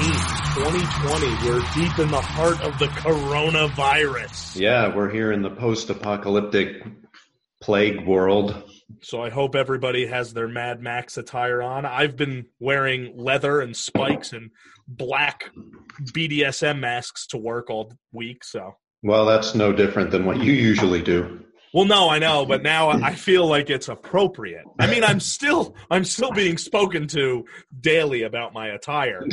2020. We're deep in the heart of the coronavirus. Yeah, we're here in the post-apocalyptic plague world. So I hope everybody has their Mad Max attire on. I've been wearing leather and spikes and black BDSM masks to work all week, so Well, that's no different than what you usually do. Well, no, I know, but now I feel like it's appropriate. I mean, I'm still I'm still being spoken to daily about my attire.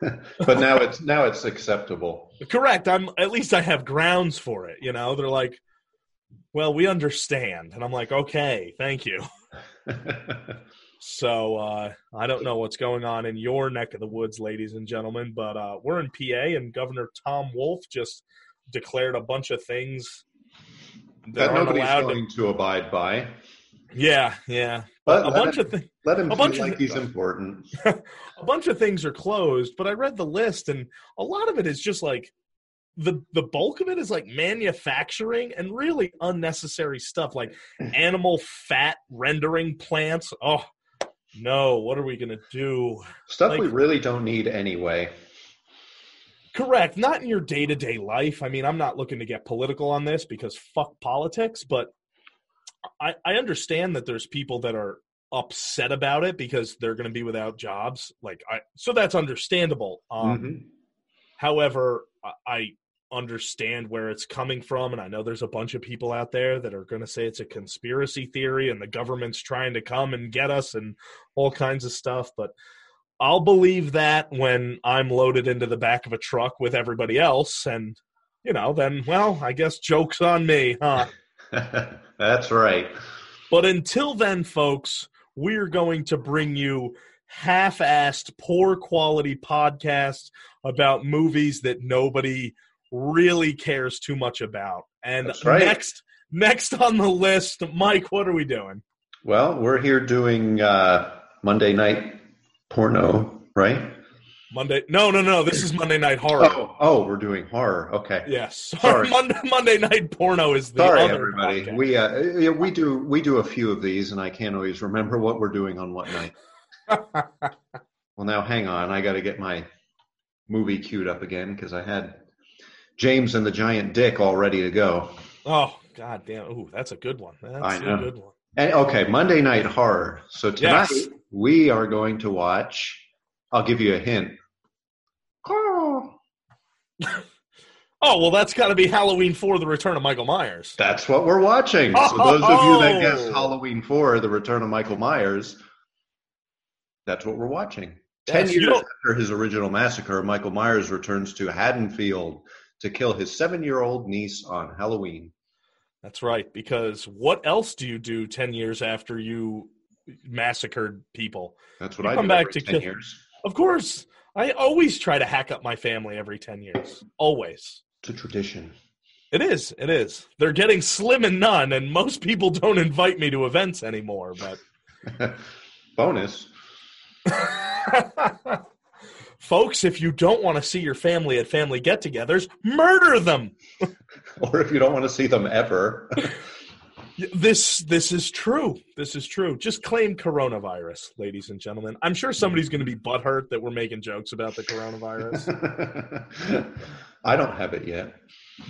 but now it's now it's acceptable. Correct. I'm at least I have grounds for it, you know. They're like, "Well, we understand." And I'm like, "Okay, thank you." So, uh I don't know what's going on in your neck of the woods, ladies and gentlemen, but uh we're in PA and Governor Tom Wolf just declared a bunch of things that, nobody's allowed to going to abide by. Yeah, yeah. But a bunch him, of things let him a feel bunch of like he's important. a bunch of things are closed, but I read the list and a lot of it is just like the the bulk of it is like manufacturing and really unnecessary stuff like animal fat rendering plants. Oh no, what are we gonna do? Stuff we really don't need anyway. Correct. Not in your day to day life. I mean, I'm not looking to get political on this because fuck politics, but I, I understand that there's people that are upset about it because they're going to be without jobs. Like, I so that's understandable. Um, Mhm. However, I understand where it's coming from, and I know there's a bunch of people out there that are going to say it's a conspiracy theory and the government's trying to come and get us and all kinds of stuff. But I'll believe that when I'm loaded into the back of a truck with everybody else, and you know, then well, I guess jokes on me, huh? That's right. But until then, folks, we're going to bring you half-assed, poor quality podcasts about movies that nobody really cares too much about. And That's right. next, next on the list, Mike, what are we doing? Well, we're here doing uh, Monday night porno, right? Monday? No, no, no. This is Monday Night Horror. Oh, oh, we're doing horror. Okay. Yes, Sorry. Monday, Monday Night Porno is the Sorry, other everybody. podcast. We uh, we do we do a few of these, and I can't always remember what we're doing on what night. Well, now hang on. I got to get my movie queued up again because I had James and the Giant Dick all ready to go. oh God damn! Ooh, that's a good one. That's I know. a good one. And, okay, Monday Night Horror. So tonight Yes. we are going to watch. I'll give you a hint. Oh, Oh well, that's got to be Halloween Four: The Return of Michael Myers. that's what we're watching. So those of you that oh. guessed Oh. Halloween Four: The Return of Michael Myers, that's what we're watching. Ten Yes, years after his original massacre, Michael Myers returns to Haddonfield to kill his seven-year-old niece on Halloween. That's right. Because what else do you do ten years after you massacred people? That's what You I come do back every to 10 kill- years. Of course, I always try to hack up my family every ten years. Always. It's a tradition. It is. It is. They're getting slim and none, and most people don't invite me to events anymore. But Bonus. Folks, if you don't want to see your family at family get togethers, murder them. Or if you don't want to see them ever. This this is true. This is true. Just claim coronavirus, ladies and gentlemen. I'm sure somebody's going to be butthurt that we're making jokes about the coronavirus. I don't have it yet.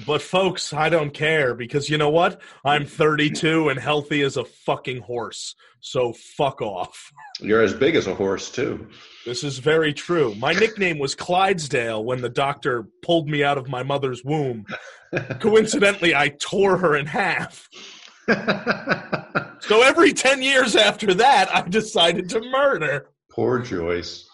But folks, I don't care because you know what? I'm 32 and healthy as a fucking horse. So fuck off. You're as big as a horse, too. This is very true. My nickname was Clydesdale when the doctor pulled me out of my mother's womb. Coincidentally, I tore her in half. So every 10 years after that, I decided to murder. Poor Joyce.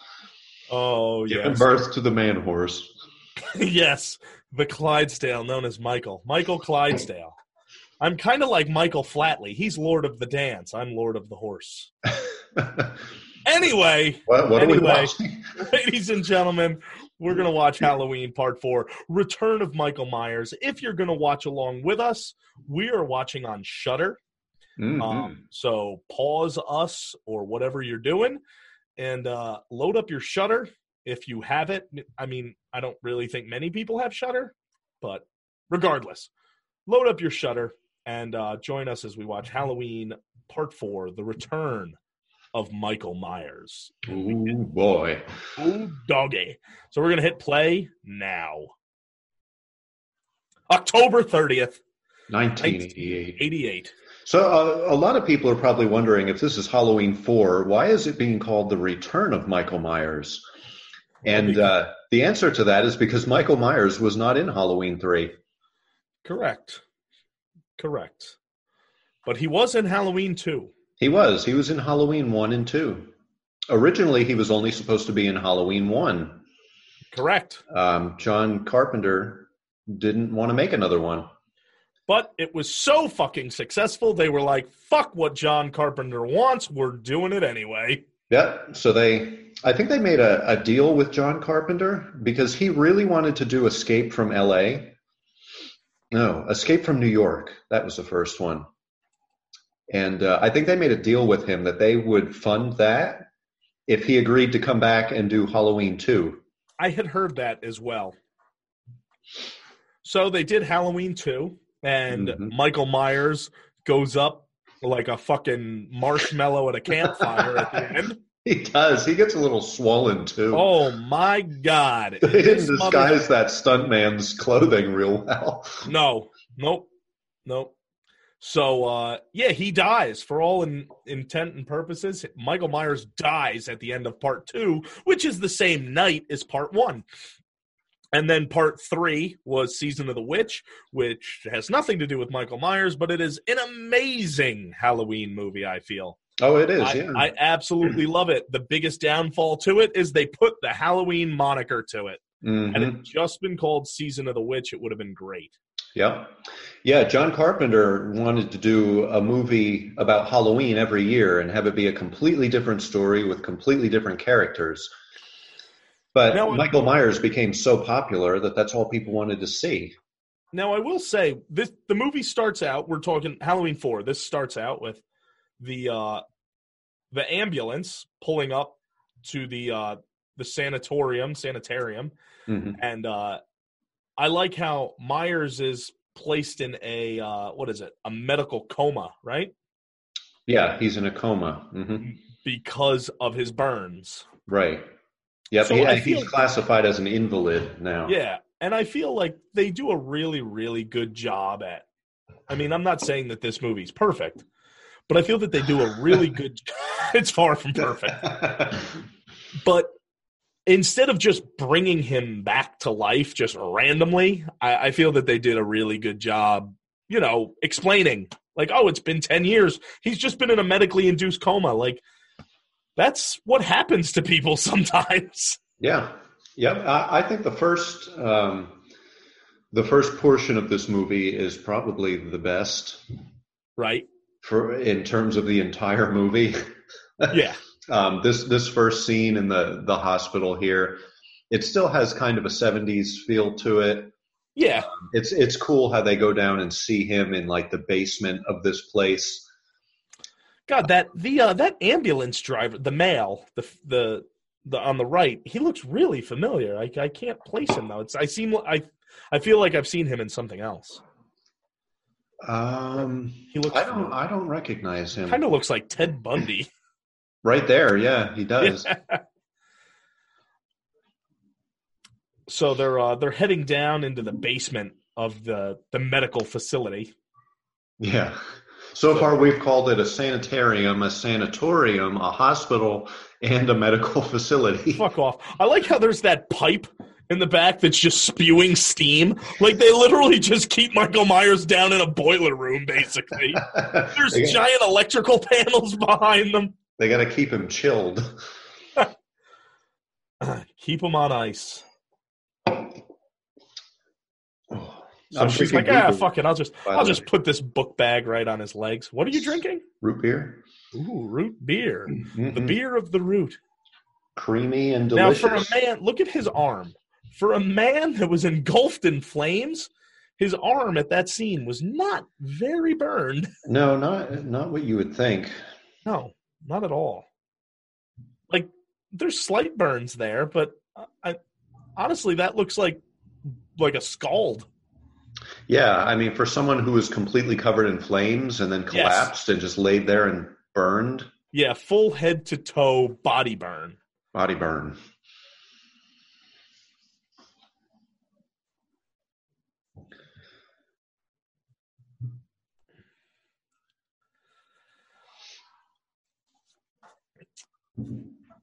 Oh, yeah. Giving yes. birth to the man horse. yes. The Clydesdale known as Michael. Michael Clydesdale. I'm kind of like Michael Flatley. He's Lord of the Dance. I'm Lord of the Horse. Anyway, what what Anyway. ladies and gentlemen, we're going to watch Halloween Part 4 Return of Michael Myers. If you're going to watch along with us, we are watching on Shudder. Mhm. Um, so pause us or whatever you're doing and uh, load up your Shudder if you have it. I mean, I don't really think many people have Shudder, but regardless, load up your Shudder and uh, join us as we watch Halloween Part Four: The Return of Michael Myers. Ooh boy. Ooh, doggy. So we're going to hit play now. October 30th, 1988. So uh, a lot of people are probably wondering if this is Halloween 4, why is it being called The Return of Michael Myers? And uh, the answer to that is because Michael Myers was not in Halloween 3. Correct. Correct. But he was in Halloween 2. He was. He was in Halloween 1 and 2. Originally, he was only supposed to be in Halloween 1. Correct. Um, John Carpenter didn't want to make another one. But it was so fucking successful, they were like, fuck what John Carpenter wants. We're doing it anyway. Yeah. So they, I think they made a, a deal with John Carpenter because he really wanted to do Escape from LA. No, Escape from New York. That was the first one. And uh, I think they made a deal with him that they would fund that if he agreed to come back and do Halloween 2. I had heard that as well. So they did Halloween 2, and Mhm. Michael Myers goes up like a fucking marshmallow at a campfire at the end. He does. He gets a little swollen too. Oh my god. they This didn't mother- disguise that stuntman's clothing real well. No. Nope. Nope. So uh yeah, he dies for all in, intent and purposes. Michael Myers dies at the end of part 2, which is the same night as part 1. And then part 3 was Season of the Witch, which has nothing to do with Michael Myers, but it is an amazing Halloween movie, I feel. Oh, it is. I, yeah. I absolutely love it. The biggest downfall to it is they put the Halloween moniker to it. Mhm. Had it just been called Season of the Witch, it would have been great. Yeah. Yeah, John Carpenter wanted to do a movie about Halloween every year and have it be a completely different story with completely different characters. But Now, Michael Myers became so popular that that's all people wanted to see. Now I will say this the movie starts out, we're talking Halloween 4. This starts out with the uh the ambulance pulling up to the uh the sanatorium, sanitarium Mhm. and uh I like how Myers is placed in a uh what is it? A medical coma, right? Yeah, he's in a coma. hmm Because of his burns. Right. Yep. So he- I he's classified as an invalid now. Yeah, and I feel like they do a really, really good job at. I mean, I'm not saying that this movie's perfect, but I feel that they do a really good. it's far from perfect, but instead of just bringing him back to life just randomly, I, I feel that they did a really good job. You know, explaining like, oh, it's been ten years. He's just been in a medically induced coma. Like, that's what happens to people sometimes. Yeah, yep. I, I think the first um, the first portion of this movie is probably the best Right? for in terms of the entire movie. Yeah. um, this this first scene in the the hospital here, it still has kind of a '70s feel to it. Yeah. It's it's cool how they go down and see him in like the basement of this place. God, that the uh, that ambulance driver, the male, the the the on the right, he looks really familiar. I I can't place him though. It's I seem I I feel like I've seen him in something else. Um, He looks I don't I don't recognize him. kind of looks like Ted Bundy. Right there, yeah, he does. so they're uh, they're heading down into the basement of the the medical facility. Yeah. So far, we've called it a sanitarium, a sanatorium, a hospital, and a medical facility. Fuck off! I like how there's that pipe in the back that's just spewing steam. Like they literally just keep Michael Myers down in a boiler room, basically. There's got, giant electrical panels behind them. they got to keep him chilled. Keep him on ice. So I'm she's like, ah, fuck it. I'll just, I'll just put this book bag right on his legs. What are you drinking? root beer. Ooh, root beer. The Mhm. beer of the root. creamy and delicious. Now, for a man, look at his arm. For a man that was engulfed in flames, his arm at that scene was not very burned. no, not not what you would think. No, not at all. Like, there's slight burns there, but I, honestly, that looks like like a scald. Yeah, I mean, for someone who was completely covered in flames and then collapsed and just laid there and burned, Yeah, full head to toe body burn. Body burn.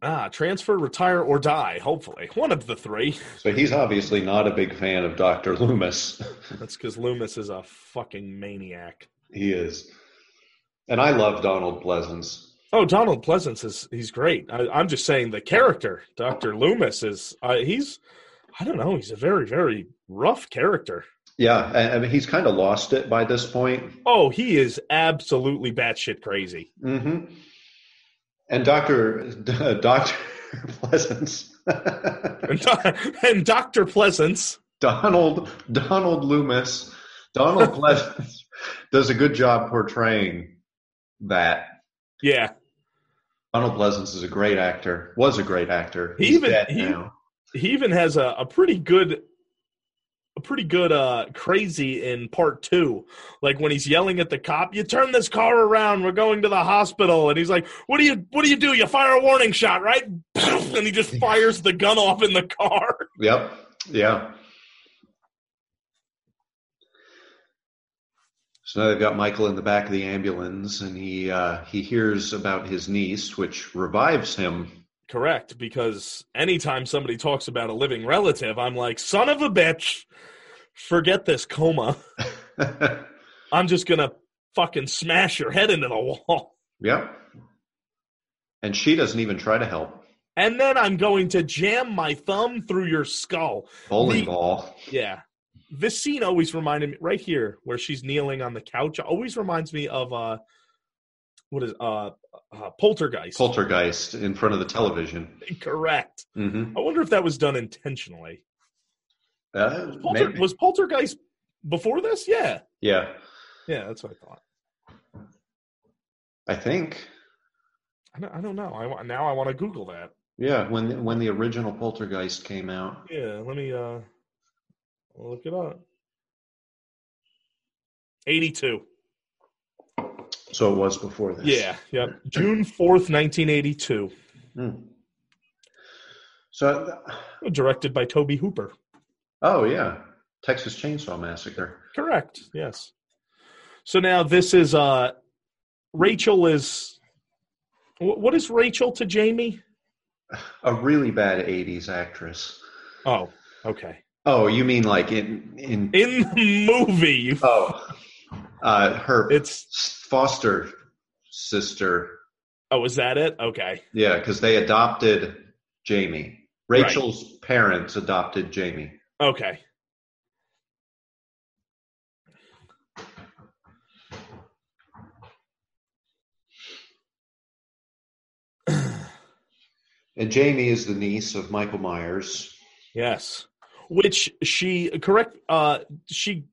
Ah, transfer, retire, or die. Hopefully, one of the three. So he's obviously not a big fan of Dr. Loomis. That's because Loomis is a fucking maniac. he is. And I love Donald Pleasence. Oh, Donald Pleasence is he's great. I, I'm just saying the character, Doctor Loomis, is uh, he's I don't know. He's a very very rough character. Yeah, I I mean, he's kind of lost it by this point. Oh, he is absolutely batshit crazy. hmm And Doctor Doctor Pleasence, And, Doctor Pleasence, Donald Donald Loomis, Donald Pleasence does a good job portraying that. yeah, Donald Pleasence is a great actor. Was a great actor. He He's even- dead he- now. he even has a, a pretty good a pretty good uh crazy in part two like when he's yelling at the cop you turn this car around we're going to the hospital and he's like what do you what do you do you fire a warning shot right and he just fires the gun off in the car Yep. Yeah. So now they've got Michael in the back of the ambulance, and he uh, he hears about his niece, which revives him. Correct because anytime somebody talks about a living relative i'm like son of a bitch forget this coma i'm just gonna fucking smash your head into the wall yep. And she doesn't even try to help. and then i'm going to jam my thumb through your skull Bowling The- ball. Yeah. This scene always reminded me right here where she's kneeling on the couch always reminds me of uh what is uh, uh poltergeist. Poltergeist in front of the television. Correct. hmm I wonder if that was done intentionally. Uh, Polter- maybe. was poltergeist before this? Yeah. yeah, Yeah, that's what I thought. I think. I don't, I don't know. I now I want to Google that. Yeah, when when the original Poltergeist came out. Yeah, let me uh look it up. 82. So it was before this. Yeah, yep. June 4th, 1982. Hmm. So, Directed by Tobe Hooper. oh yeah, Texas Chainsaw Massacre. Correct. Yes. So now this is uh Rachel is what is Rachel to Jamie? A really bad '80s actress. Oh, okay. Oh, you mean like in in? In the movie, Oh, uh, her it's foster sister. oh, is that it? Okay. Yeah, because they adopted Jamie. Rachel's parents adopted Jamie. Okay. And Jamie is the niece of Michael Myers. Yes. Which she correct uh she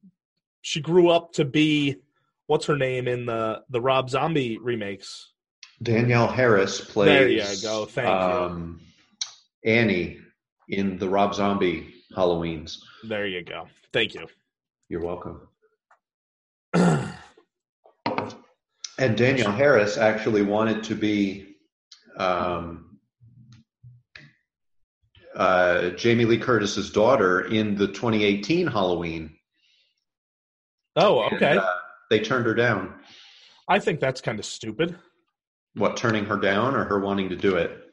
she grew up to be what's her name in the the Rob Zombie remakes? Danielle Harris plays. There you go. Thank you. um, Annie in the Rob Zombie Halloweens. There you go. Thank you. You're welcome. And Danielle Harris actually wanted to be um, uh, Jamie Lee Curtis's daughter in the 2018 Halloween. Oh, And, okay. uh, they turned her down. I think that's kind of stupid. What, turning her down or her wanting to do it?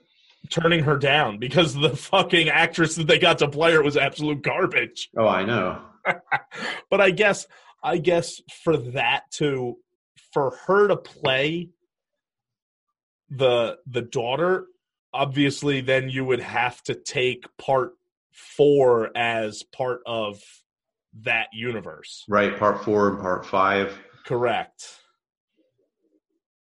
turning her down because the fucking actress that they got to play her was absolute garbage. Oh, I know. But I guess I guess for that to for her to play the the daughter, obviously then you would have to take part 4 as part of that universe. Right, part four and part five. Correct.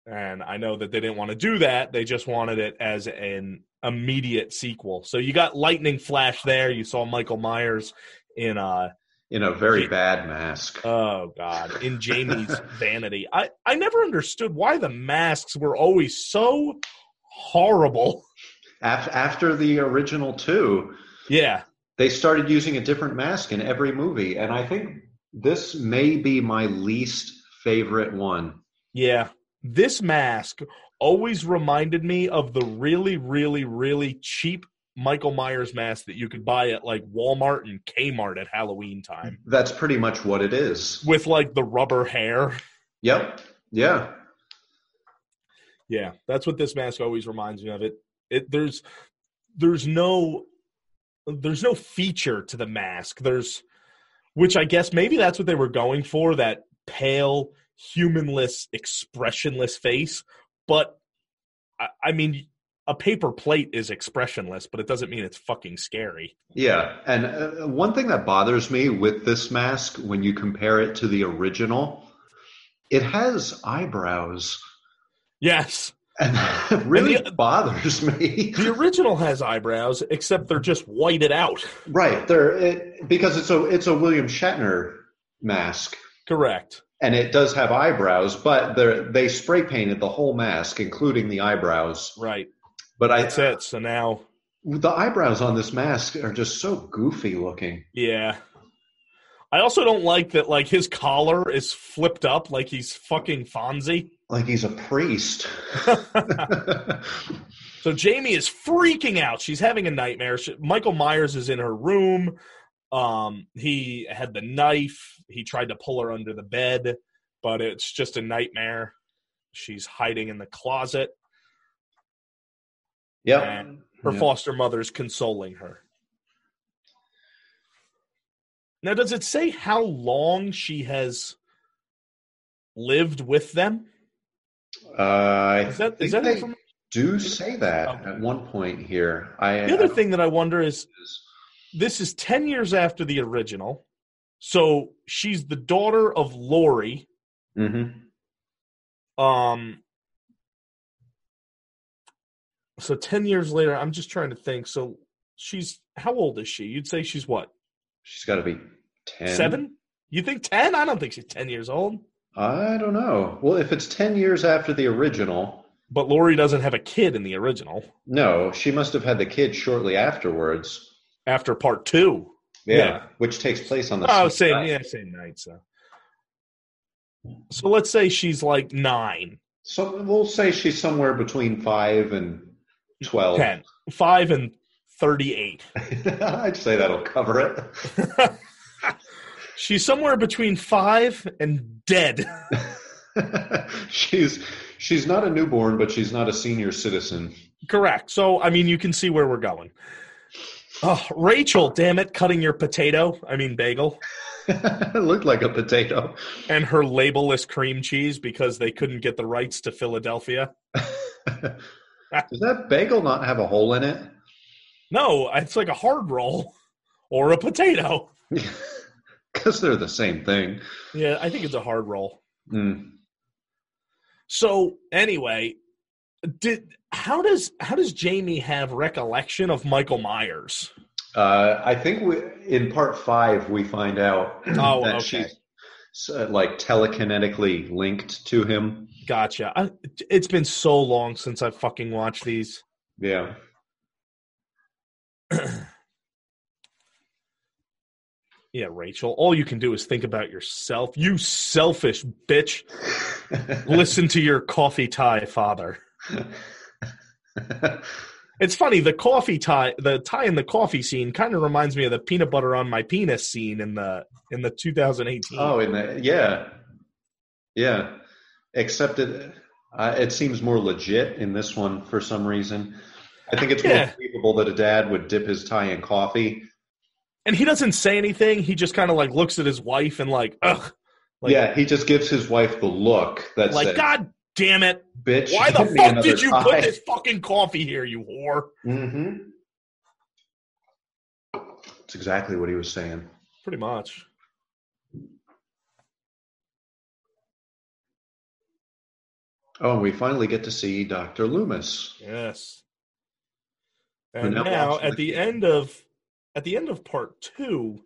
And I know that they didn't want to do that. They just wanted it as an immediate sequel. So you got Lightning Flash there. You saw Michael Myers in a In a very bad mask. oh god, in Jamie's Vanity. I I never understood why the masks were always so horrible. Af- after the original two, Yeah. They started using a different mask in every movie. And I think this may be my least favorite one. Yeah. This mask always reminded me of the really, really, really cheap Michael Myers mask that you could buy at like Walmart and Kmart at Halloween time That's pretty much what it is. with like the rubber hair. Yep. Yeah. Yeah, that's what this mask always reminds me of. It it there's there's no there's no feature to the mask. There's which I guess maybe that's what they were going for that pale, humanless, expressionless face. But I, I mean, a paper plate is expressionless, but it doesn't mean it's fucking scary. Yeah. And uh, one thing that bothers me with this mask when you compare it to the original, it has eyebrows. Yes, And that really And the- bothers me. the original has eyebrows, except they're just whited out. Right. There it, because it's a it's a William Shatner mask. Correct. And it does have eyebrows, but they they spray painted the whole mask, including the eyebrows. Right. But I, That's it. So now, the eyebrows on this mask are just so goofy looking. yeah. I also don't like that. Like his collar is flipped up, like he's fucking Fonzie. Like he's a priest. So Jamie is freaking out. She's having a nightmare. She, Michael Myers is in her room. Um, he had the knife. He tried to pull her under the bed, but it's just a nightmare. She's hiding in the closet. yep. And her Yeah. foster mother's consoling her. Now, does it say how long she has lived with them? Uh, Is that think is that they information? do say that Okay. at one point here. I The other thing that I wonder is this is 10 years after the original. So she's the daughter of Laurie. Mhm. Um so 10 years later, I'm just trying to think. So she's how old is she? You'd say she's what? She's got to be ten. 7? You think 10? I don't think she's 10 years old. I don't know. Well, if it's ten years after the original, But Laurie doesn't have a kid in the original no, she must have had the kid shortly afterwards. after part 2. Yeah, Yeah. which takes place on the Oh, same night. yeah, same night so. So let's say she's like 9. So we'll say she's somewhere between five and twelve. 10. 5 and 38. I'd say that'll cover it. She's somewhere between five and dead. she's she's not a newborn, but she's not a senior citizen. Correct. So, I mean, you can see where we're going. Oh, Rachel, damn it, cutting your potato, I mean, bagel, it looked like a potato. and her labelless cream cheese because they couldn't get the rights to Philadelphia. Does that bagel not have a hole in it? No, it's like a hard roll or a potato. Because they're the same thing. Yeah, I think it's a hard roll. Mm. So, anyway, did how does how does Jamie have recollection of Michael Myers? Uh, I think we, in part five we find out Oh, that okay. she's uh, like telekinetically linked to him. Gotcha. I, it's been so long since I fucking watched these. Yeah. Yeah, Rachel. All you can do is think about yourself. You selfish bitch. Listen to your coffee tie father. It's funny, the coffee tie the tie in the coffee scene kind of reminds me of the peanut butter on my penis scene in the in the 2018. oh, in the yeah, yeah. Except it, uh, it seems more legit in this one for some reason. I think it's more Yeah. believable that a dad would dip his tie in coffee. And he doesn't say anything. He just kind of like looks at his wife and like, ugh. Like, yeah, he just gives his wife the look That's like God damn it. "Bitch, Why the fuck did you put this fucking coffee here, you whore? Mm-hmm. That's exactly what he was saying. Pretty much. Oh, and we finally get to see Dr. Loomis. Yes. And now at the- the end of at the end of part two,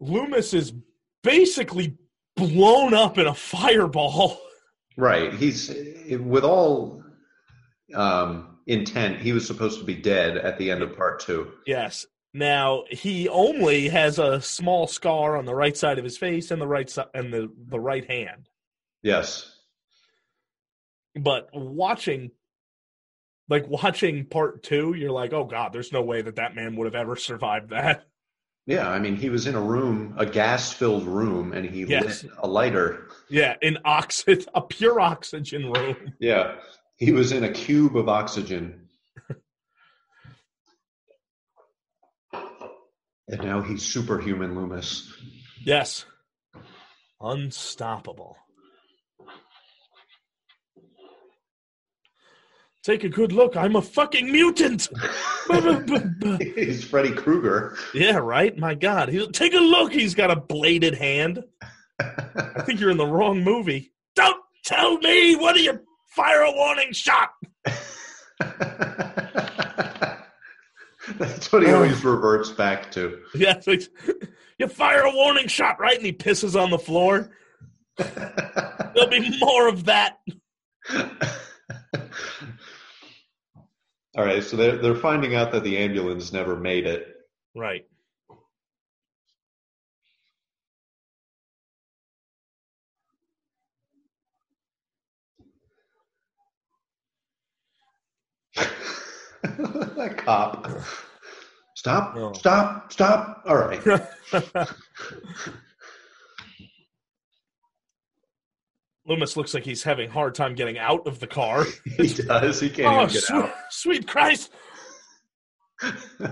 Loomis is basically blown up in a fireball. Right. He's with all um, intent. He was supposed to be dead at the end of part two. Yes. Now he only has a small scar on the right side of his face and the right side and the, the right hand. Yes. but watching like watching part two you're like oh god there's no way that that man would have ever survived that Yeah, I mean, he was in a room, a gas-filled room, and he Yes. lit a lighter. yeah in oxygen a pure oxygen room Yeah, he was in a cube of oxygen. and now he's superhuman, Loomis. yes unstoppable take a good look i'm a fucking mutant he's Freddy Krueger. yeah right my god He's, take a look he's got a bladed hand i think you're in the wrong movie don't tell me what are you fire a warning shot That's what he oh. always reverts back to. Yeah, like, you fire a warning shot, right? And he pisses on the floor. There'll be more of that. All right, so they're they're finding out that the ambulance never made it. Right. that cop. Stop! No. Stop! Stop! All right. Loomis looks like he's having a hard time getting out of the car. he does. He can't Oh, even get sweet, sweet Christ.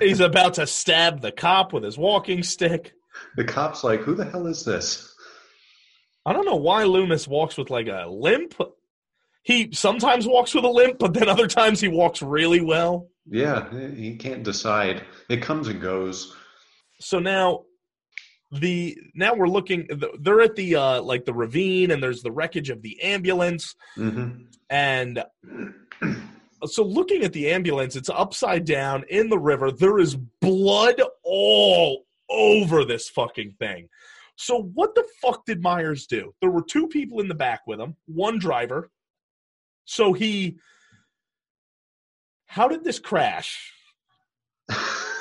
He's about to stab the cop with his walking stick. The cop's like, "Who the hell is this?" I don't know why Loomis walks with like a limp. He sometimes walks with a limp, but then other times he walks really well. Yeah, he can't decide. It comes and goes. so now the now we're looking they're at the uh like the ravine and there's the wreckage of the ambulance. Hmm and so looking at the ambulance it's upside down in the river. There is blood all over this fucking thing. So what the fuck did myers do? There were two people in the back with him one driver. So he how did this crash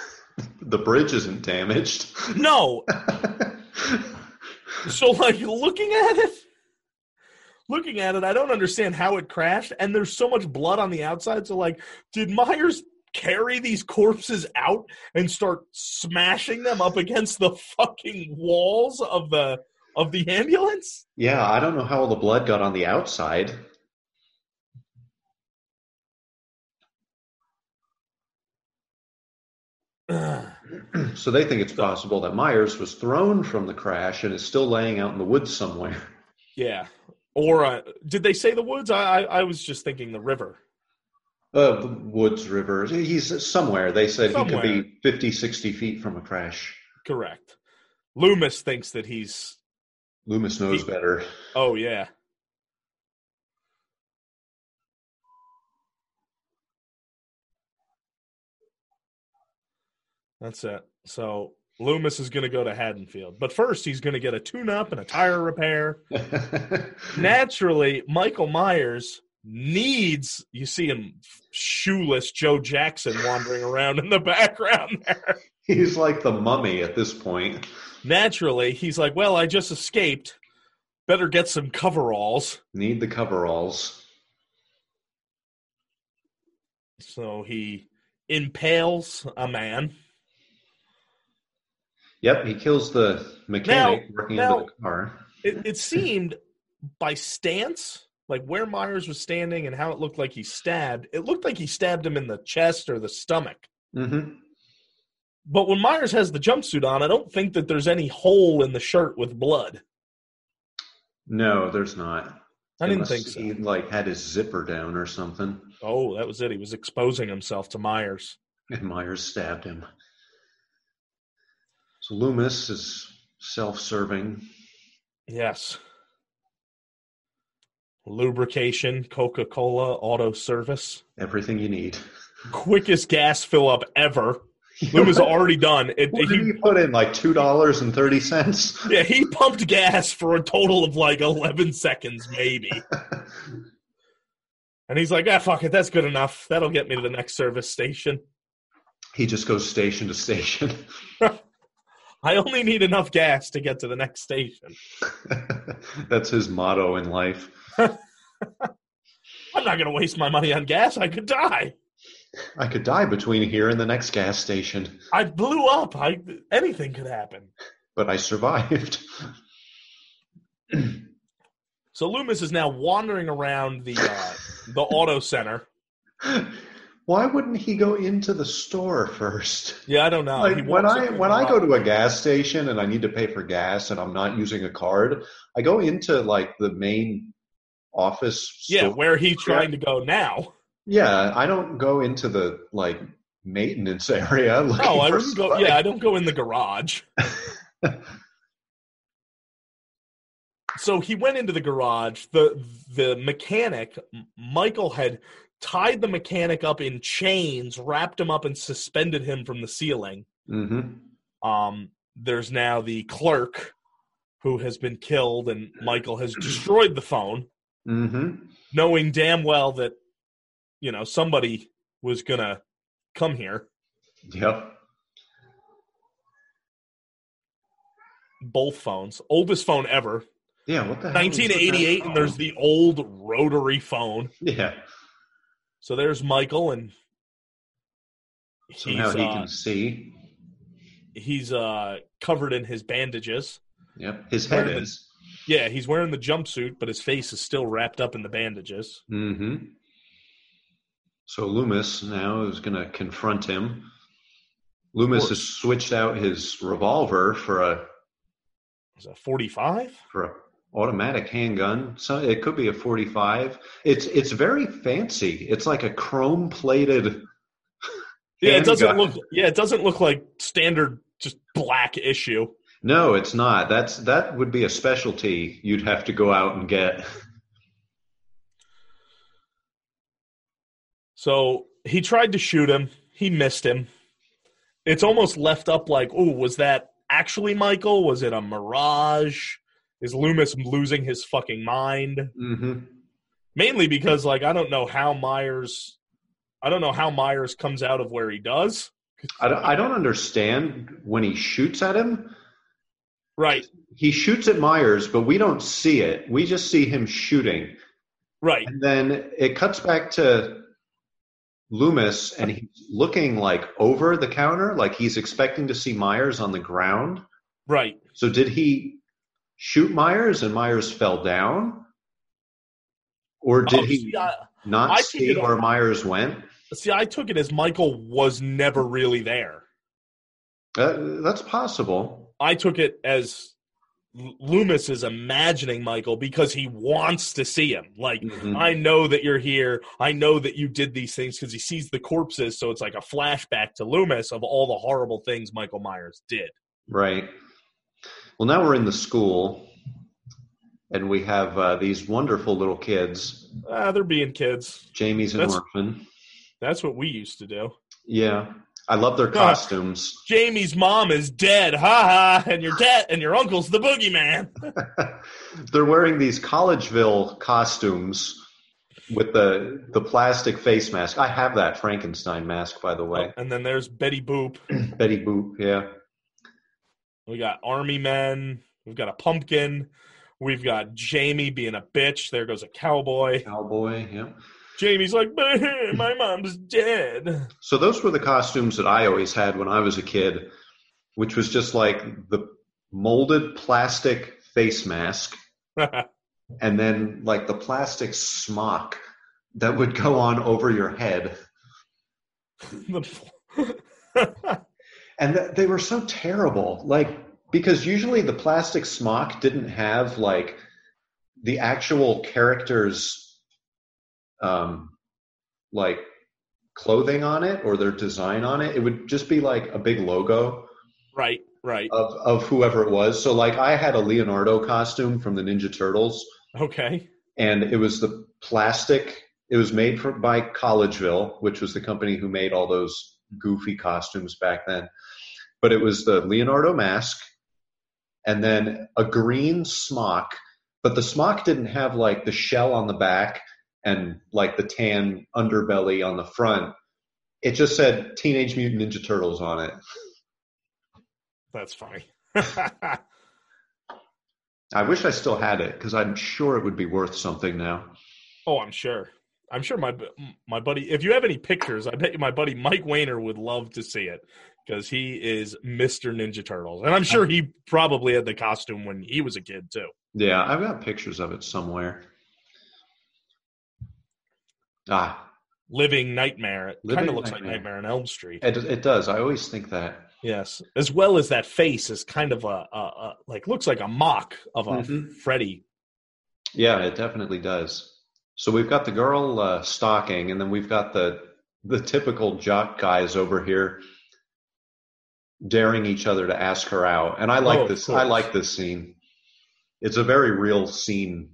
the bridge isn't damaged. no So like looking at it, looking at it, I don't understand how it crashed, and there's so much blood on the outside. So like, did Myers carry these corpses out and start smashing them up against the fucking walls of the of the ambulance? yeah, I don't know how all the blood got on the outside. So they think it's possible that Myers was thrown from the crash and is still laying out in the woods somewhere. yeah. Or uh, did they say the woods? I, I I was just thinking the river. Uh, the woods, river. He's somewhere. They said he could be 50, 60 feet from a crash. Correct. Loomis thinks that he's. Loomis knows He- better. Oh yeah. That's it. So Loomis is going to go to Haddonfield, but first he's going to get a tune-up and a tire repair. Naturally, Michael Myers needs. You see him shoeless Joe Jackson wandering around in the background there. He's like the mummy at this point. Naturally, he's like, "Well, I just escaped. Better get some coveralls." Need the coveralls. So he impales a man. Yep, he kills the mechanic working now- under the car. It, it seemed by stance, like where Myers was standing and how it looked like he stabbed, it looked like he stabbed him in the chest or the stomach. hmm But when Myers has the jumpsuit on, I don't think that there's any hole in the shirt with blood. No, there's not. I didn't think so. He like had his zipper down or something, Oh, that was it. He was exposing himself to Myers. and Myers stabbed him. So Loomis is self-serving. Yes. Lubrication, Coca Cola, auto service. Everything you need. Quickest gas fill up ever. Loomis already done. It, What he did he put in? Like two dollars and thirty cents. Yeah, he pumped gas for a total of like 11 seconds, maybe. And he's like, ah, fuck it, that's good enough. That'll get me to the next service station. he just goes station to station. I only need enough gas to get to the next station. That's his motto in life. I'm not going to waste my money on gas. I could die. I could die between here and the next gas station, I blew up. I anything could happen. but I survived. So Loomis is now wandering around the uh, the auto center. Why wouldn't he go into the store first? Yeah, I don't know. like when I when I go to a gas station and I need to pay for gas and I'm not using a card, I go into like the main office. yeah, store. where he's trying to go now. yeah. I don't go into the like maintenance area. No, I wouldn't go. Yeah, I don't go in the garage. so he went into the garage. the The mechanic, Michael, had tied the mechanic up in chains, wrapped him up, and suspended him from the ceiling. Mm-hmm. Um, there's now the clerk who has been killed, and Michael has destroyed the phone, Mm-hmm. knowing damn well that you know somebody was gonna come here. Yep. Both phones, oldest phone ever, Yeah. What the hell? is with that 1988, and there's the old rotary phone. yeah. So there's Michael, and he's Somehow he uh, can see. he's uh, covered in his bandages. Yep. His head the- is. Yeah, he's wearing the jumpsuit, but his face is still wrapped up in the bandages. Mm-hmm. So Loomis now is going to confront him. Loomis has switched out his revolver for a Is that 45? for a automatic handgun. So it could be a 45. It's it's very fancy. It's like a chrome plated. Yeah, it doesn't look. Yeah, it doesn't look like standard just black issue. No, it's not. That's that would be a specialty you'd have to go out and get. So he tried to shoot him. He missed him. It's almost left up like, oh, was that actually Michael? Was it a mirage? Is Loomis losing his fucking mind? Mm-hmm. Mainly because, like, I don't know how Myers. I don't know how Myers comes out of where he does. I don't, I don't understand when he shoots at him. Right, He shoots at Myers, but we don't see it. We just see him shooting. right, And then it cuts back to Loomis, and he's looking like over the counter, like he's expecting to see Myers on the ground. right. So did he shoot Myers and Myers fell down? Or did Oh, he see, I, not I see where Myers went? see, I took it as Michael was never really there. Uh, that's possible. I took it as Loomis is imagining Michael because he wants to see him. Like, Mhm. I know that you're here. I know that you did these things because he sees the corpses. So it's like a flashback to Loomis of all the horrible things Michael Myers did. Right. Well, now we're in the school, and we have uh, these wonderful little kids. Ah, they're being kids. Jamie's an That's- orphan. That's what we used to do. Yeah, I love their costumes. Jamie's mom is dead. Ha ha. And your dad and your uncle's the boogeyman. They're wearing these Collegeville costumes with the the plastic face mask. I have that Frankenstein mask, by the way. And then there's Betty Boop. Betty Boop, yeah. We got army men. We've got a pumpkin. We've got Jamie being a bitch. There goes a cowboy. Cowboy, yeah. Jamie's like, my mom's dead. So those were the costumes that I always had when I was a kid, which was just like the molded plastic face mask and then like the plastic smock that would go on over your head. And th- they were so terrible. Like, because usually the plastic smock didn't have like the actual characters, um, like clothing on it or their design on it. It would just be like a big logo right, right. of, of whoever it was. So, like, I had a Leonardo costume from the Ninja Turtles, Okay. and it was the plastic. It was made for, by Collegeville, which was the company who made all those goofy costumes back then. But it was the Leonardo mask, and then a green smock. But the smock didn't have like the shell on the back and like the tan underbelly on the front. It just said Teenage Mutant Ninja Turtles on it. That's funny. I wish I still had it because I'm sure it would be worth something now. oh, I'm sure. I'm sure my my buddy. If you have any pictures, I bet you my buddy Mike Weiner would love to see it because he is Mister Ninja Turtles, and I'm sure he probably had the costume when he was a kid too. Yeah, I've got pictures of it somewhere. Ah, Living Nightmare. It Living kind of looks Nightmare. like Nightmare on Elm Street. it, it does. I always think that. Yes, as well as that face is kind of a, a, a like looks like a mock of a Mhm. Freddy. Yeah, it definitely does. So we've got the girl uh, stalking, and then we've got the the typical jock guys over here daring each other to ask her out. And I like Oh, this. I like this scene. It's a very real scene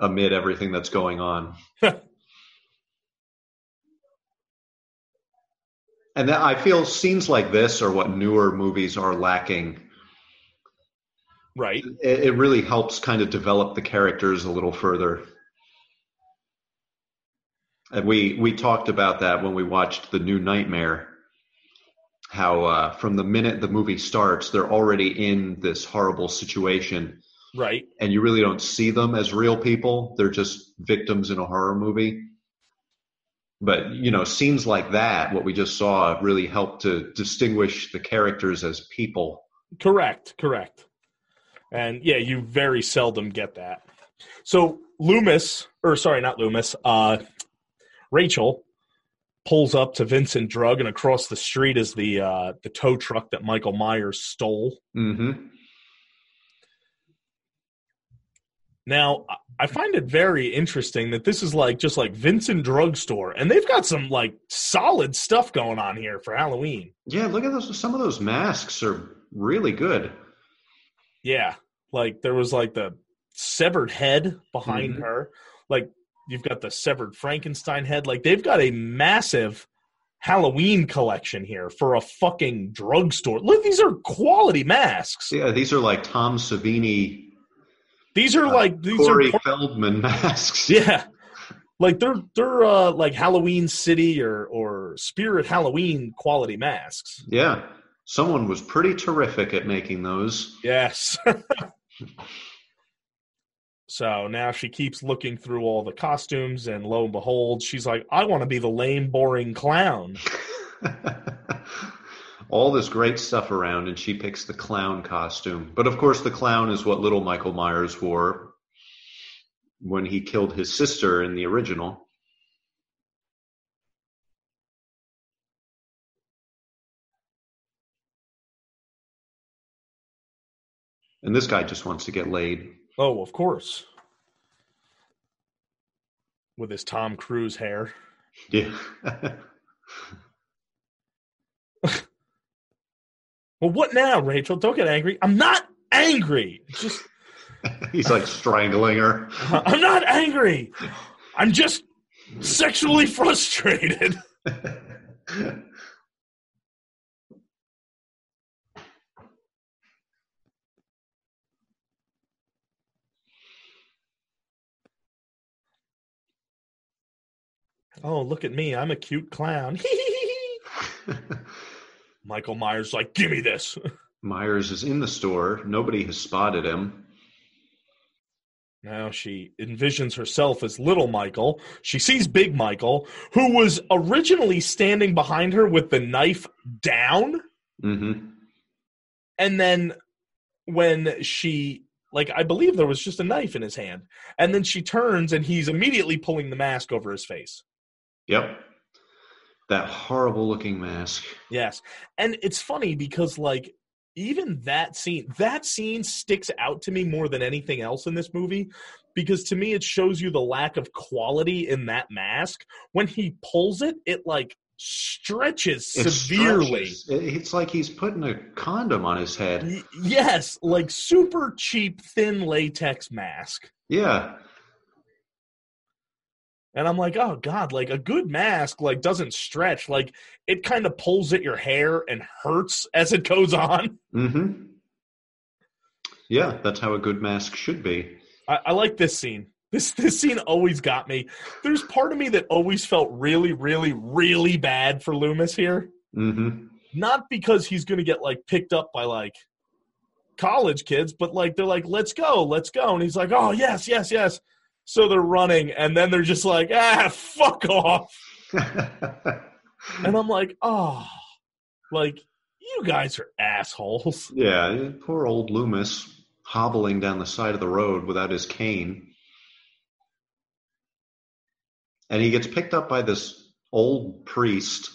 amid everything that's going on. and that, I feel scenes like this are what newer movies are lacking. Right. It, it really helps kind of develop the characters a little further. And we we talked about that when we watched the new Nightmare. How uh, from the minute the movie starts, they're already in this horrible situation, Right. and you really don't see them as real people. They're just victims in a horror movie. But you know, scenes like that, what we just saw, really helped to distinguish the characters as people. Correct, correct. And yeah, you very seldom get that. So Loomis, or sorry, not Loomis, uh, Rachel pulls up to Vincent Drug, and across the street is the uh, the tow truck that Michael Myers stole. hmm Now, I- find it very interesting that this is like just like Vincent Drugstore, and they've got some like solid stuff going on here for Halloween. Yeah, look at those. Some of those masks are really good. Yeah, like there was like the severed head behind Mhm. her. Like you've got the severed Frankenstein head. Like they've got a massive Halloween collection here for a fucking drugstore. Look, these are quality masks. Yeah, these are like Tom Savini, These are Uh, like these Corey are Feldman masks. yeah. Like they're they're uh like Halloween City or or Spirit Halloween quality masks. Yeah, someone was pretty terrific at making those. Yes. so now she keeps looking through all the costumes, and lo and behold, she's like, I want to be the lame, boring clown. All this great stuff around, and she picks the clown costume. But of course, the clown is what little Michael Myers wore when he killed his sister in the original. And this guy just wants to get laid. Oh, of course. With his Tom Cruise hair. Yeah. Well, what now, Rachel? Don't get angry. I'm not angry. It's Just He's like strangling her. I'm not angry. I'm just sexually frustrated. Oh, look at me. I'm a cute clown. Michael Myers like, "Give me this." Myers is in the store. Nobody has spotted him. Now she envisions herself as little Michael. She sees Big Michael, who was originally standing behind her with the knife down. hmm And then when she, like, I believe there was just a knife in his hand. And then she turns and he's immediately pulling the mask over his face. Yep. That horrible looking mask. Yes. And it's funny because, like, even that scene, that scene sticks out to me more than anything else in this movie because to me it shows you the lack of quality in that mask. When he pulls it, it like stretches It severely. stretches. It's like he's putting a condom on his head. Y- yes, like super cheap thin latex mask. Yeah. And I'm like, oh god, like a good mask like doesn't stretch. Like it kind of pulls at your hair and hurts as it goes on. hmm Yeah, that's how a good mask should be. I, I like this scene. This this scene always got me. There's part of me that always felt really, really, really bad for Loomis here. hmm Not because he's gonna get like picked up by like college kids, but like they're like, let's go, let's go. And he's like, Oh yes, yes, yes. So they're running, and then they're just like, ah, fuck off. And I'm like, oh, like, you guys are assholes. yeah, poor old Loomis hobbling down the side of the road without his cane. And he gets picked up by this old priest.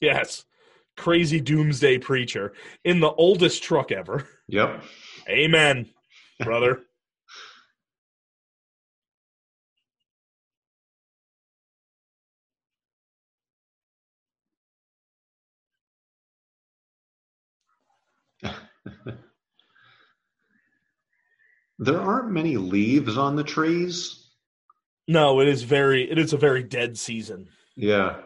Yes. Crazy doomsday preacher in the oldest truck ever. Yep. Amen, brother. There aren't many leaves on the trees. No, it is very it is a very dead season. Yeah.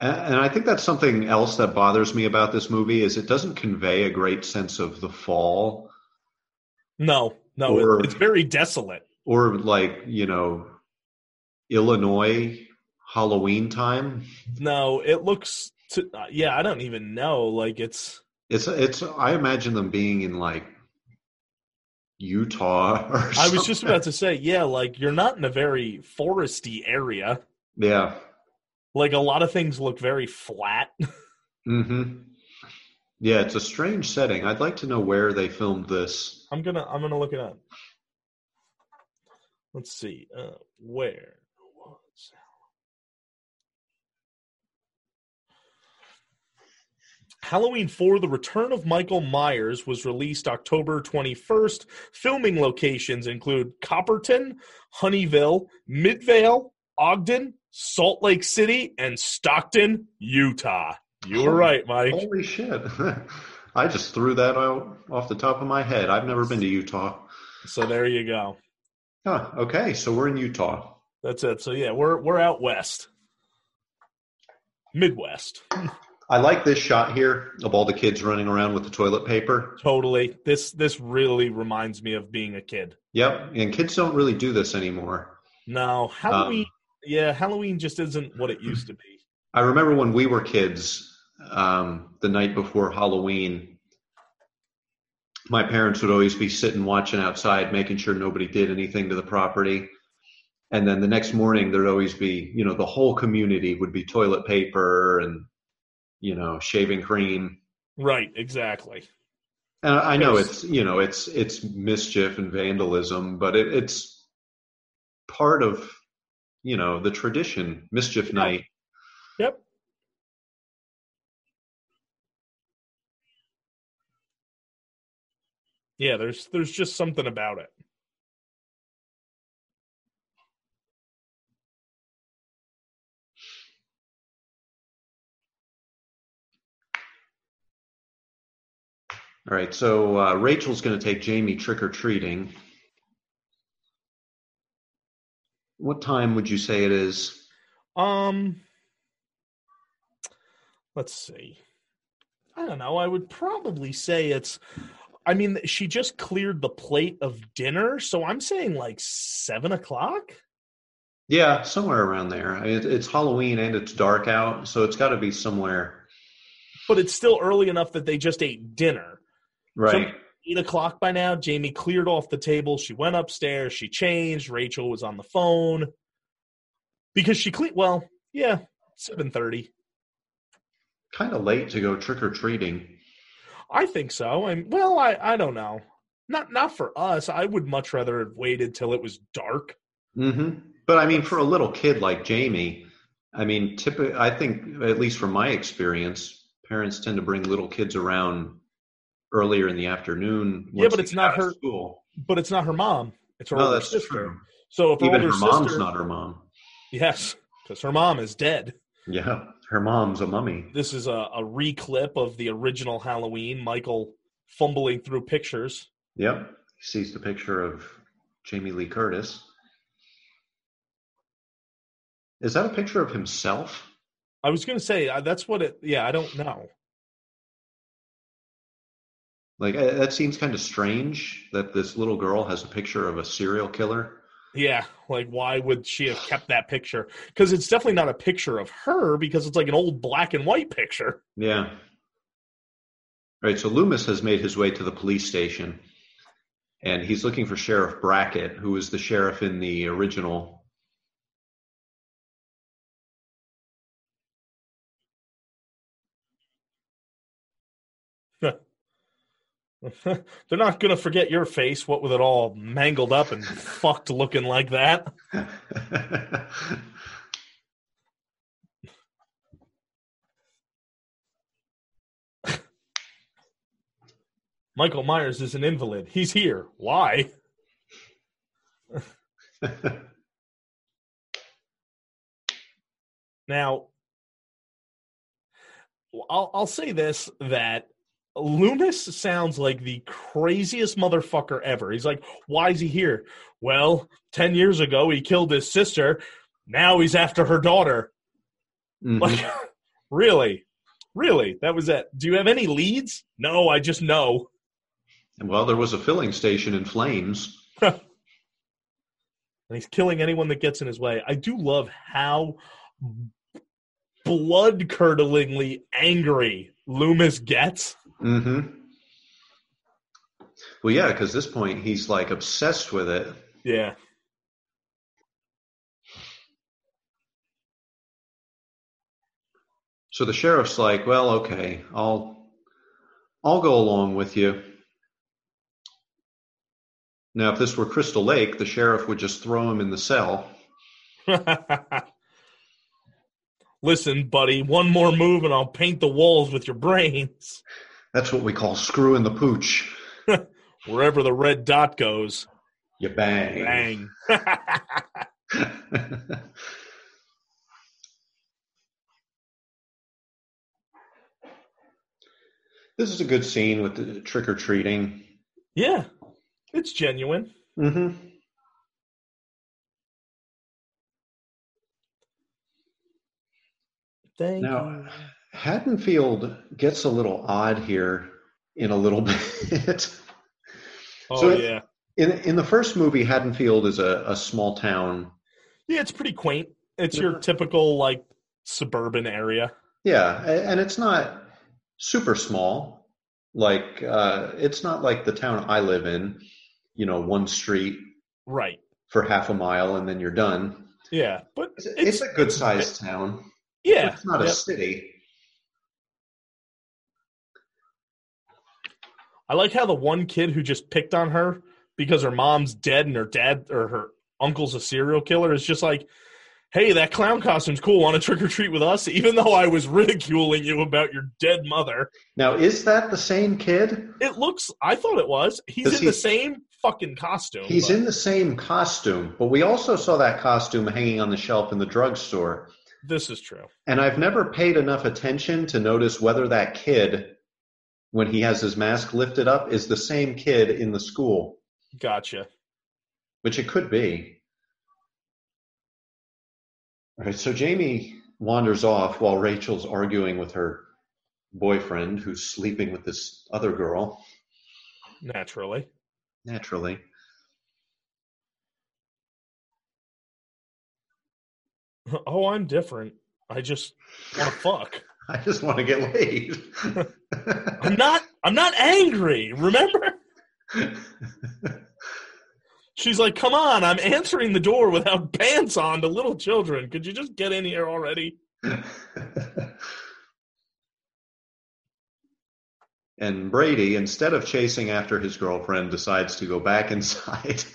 And I think that's something else that bothers me about this movie is it doesn't convey a great sense of the fall No, no, Or- it's very desolate. or like, you know, Illinois Halloween time. No, it looks to, uh, yeah, I don't even know. Like it's It's it's I imagine them being in like Utah or I was just about to say, yeah, like you're not in a very foresty area. Yeah. Like a lot of things look very flat. hmm Yeah, it's a strange setting. I'd like to know where they filmed this. I'm gonna I'm gonna look it up. Let's see. Uh, where was Halloween 4 The Return of Michael Myers was released October 21st. Filming locations include Copperton, Honeyville, Midvale, Ogden, Salt Lake City, and Stockton, Utah. You were right, Mike. Holy shit. I just threw that out off the top of my head. I've never been to Utah. So there you go. Huh, okay, so we're in Utah. That's it. So yeah, we're we're out west. Midwest. I like this shot here of all the kids running around with the toilet paper. Totally. This this really reminds me of being a kid. Yep, and kids don't really do this anymore. No, Halloween Um, yeah, Halloween just isn't what it used to be. I remember when we were kids, um, the night before Halloween, my parents would always be sitting watching outside, making sure nobody did anything to the property. And then the next morning, there'd always be, you know, the whole community would be toilet paper and, you know, shaving cream. Right, exactly. And I know it's, you know, it's it's mischief and vandalism, but it, it's part of, you know, the tradition, mischief Yeah. night. Yep. Yeah, there's there's just something about it. All right, so uh, Rachel's going to take Jamie trick or treating. What time would you say it is? Um let's see. I don't know. I would probably say it's I mean, she just cleared the plate of dinner, so I'm saying like seven o'clock. Yeah, somewhere around there. I mean, it's Halloween and it's dark out, so it's got to be somewhere. But it's still early enough that they just ate dinner. Right. eight o'clock by now. Jamie cleared off the table. She went upstairs. She changed. Rachel was on the phone because she cleaned. Well, yeah, seven thirty. kind of late to go trick or treating. I think so. And well, I I don't know. Not not for us. I would much rather have waited till it was dark. hmm But I mean, for a little kid like Jamie, I mean, typically, I think, at least from my experience, parents tend to bring little kids around earlier in the afternoon. Yeah, but it's not her- School. But it's not her mom. It's her No, older sister. true. So if her Even her mom's not her mom. yes, because her mom is dead. Yeah, her mom's a mummy. This is a, a reclip of the original Halloween. Michael fumbling through pictures. Yep. He sees the picture of Jamie Lee Curtis. Is that a picture of himself? I was going to say uh, that's what it. Yeah, I don't know. Like, uh, that seems kind of strange that this little girl has a picture of a serial killer. Yeah, like why would she have kept that picture? Because it's definitely not a picture of her because it's like an old black and white picture. Yeah. All right, so Loomis has made his way to the police station. and he's looking for Sheriff Brackett, who was the sheriff in the original. They're not going to forget your face, what with it all mangled up and fucked looking like that. Michael Myers is an invalid. He's here. Why? now, I'll, I'll say this that Loomis sounds like the craziest motherfucker ever. He's like, why is he here? Well, 10 years ago, he killed his sister. Now he's after her daughter. Mhm. Like, really? Really? That was it. Do you have any leads? No, I just know. And well, there was a filling station in flames. And he's killing anyone that gets in his way. I do love how blood curdlingly angry Loomis gets. Hmm Well, yeah, because this point he's like obsessed with it. Yeah. So the sheriff's like, "Well, okay, I'll I'll go along with you." Now, if this were Crystal Lake, the sheriff would just throw him in the cell. Listen, buddy, one more move and I'll paint the walls with your brains. That's what we call screwing the pooch. Wherever the red dot goes, You bang. bang. this is a good scene with the trick or treating. yeah, it's genuine. hmm Thank Now, you. Haddonfield gets a little odd here in a little bit. Oh, so yeah. in in the first movie, Haddonfield is a, a small town. Yeah, it's pretty quaint. It's your Mhm. typical, like, suburban area. Yeah, and it's not super small. Like uh, it's not like the town I live in. You know, one street Right. for half a mile and then you're done. Yeah. But It's, it's, it's a good sized town. yeah. It's not a city. I like how the one kid who just picked on her because her mom's dead and her dad or her uncle's a serial killer is just like, hey, that clown costume's cool. Want to trick or treat with us? Even though I was ridiculing you about your dead mother. Now, is that the same kid? It looks, I thought it was. He's in he- the same fucking costume. He's but in the same costume, but we also saw that costume hanging on the shelf in the drugstore. This is true. And I've never paid enough attention to notice whether that kid, when he has his mask lifted up, is the same kid in the school, Gotcha. which it could be. All right, so Jamie wanders off while Rachel's arguing with her boyfriend who's sleeping with this other girl, Naturally. naturally. Oh, I'm different. I just want to fuck. I just want to get laid. I'm not. I'm not angry. Remember? She's like, "Come on! I'm answering the door without pants on to little children. Could you just get in here already?" and Brady, instead of chasing after his girlfriend, decides to go back inside.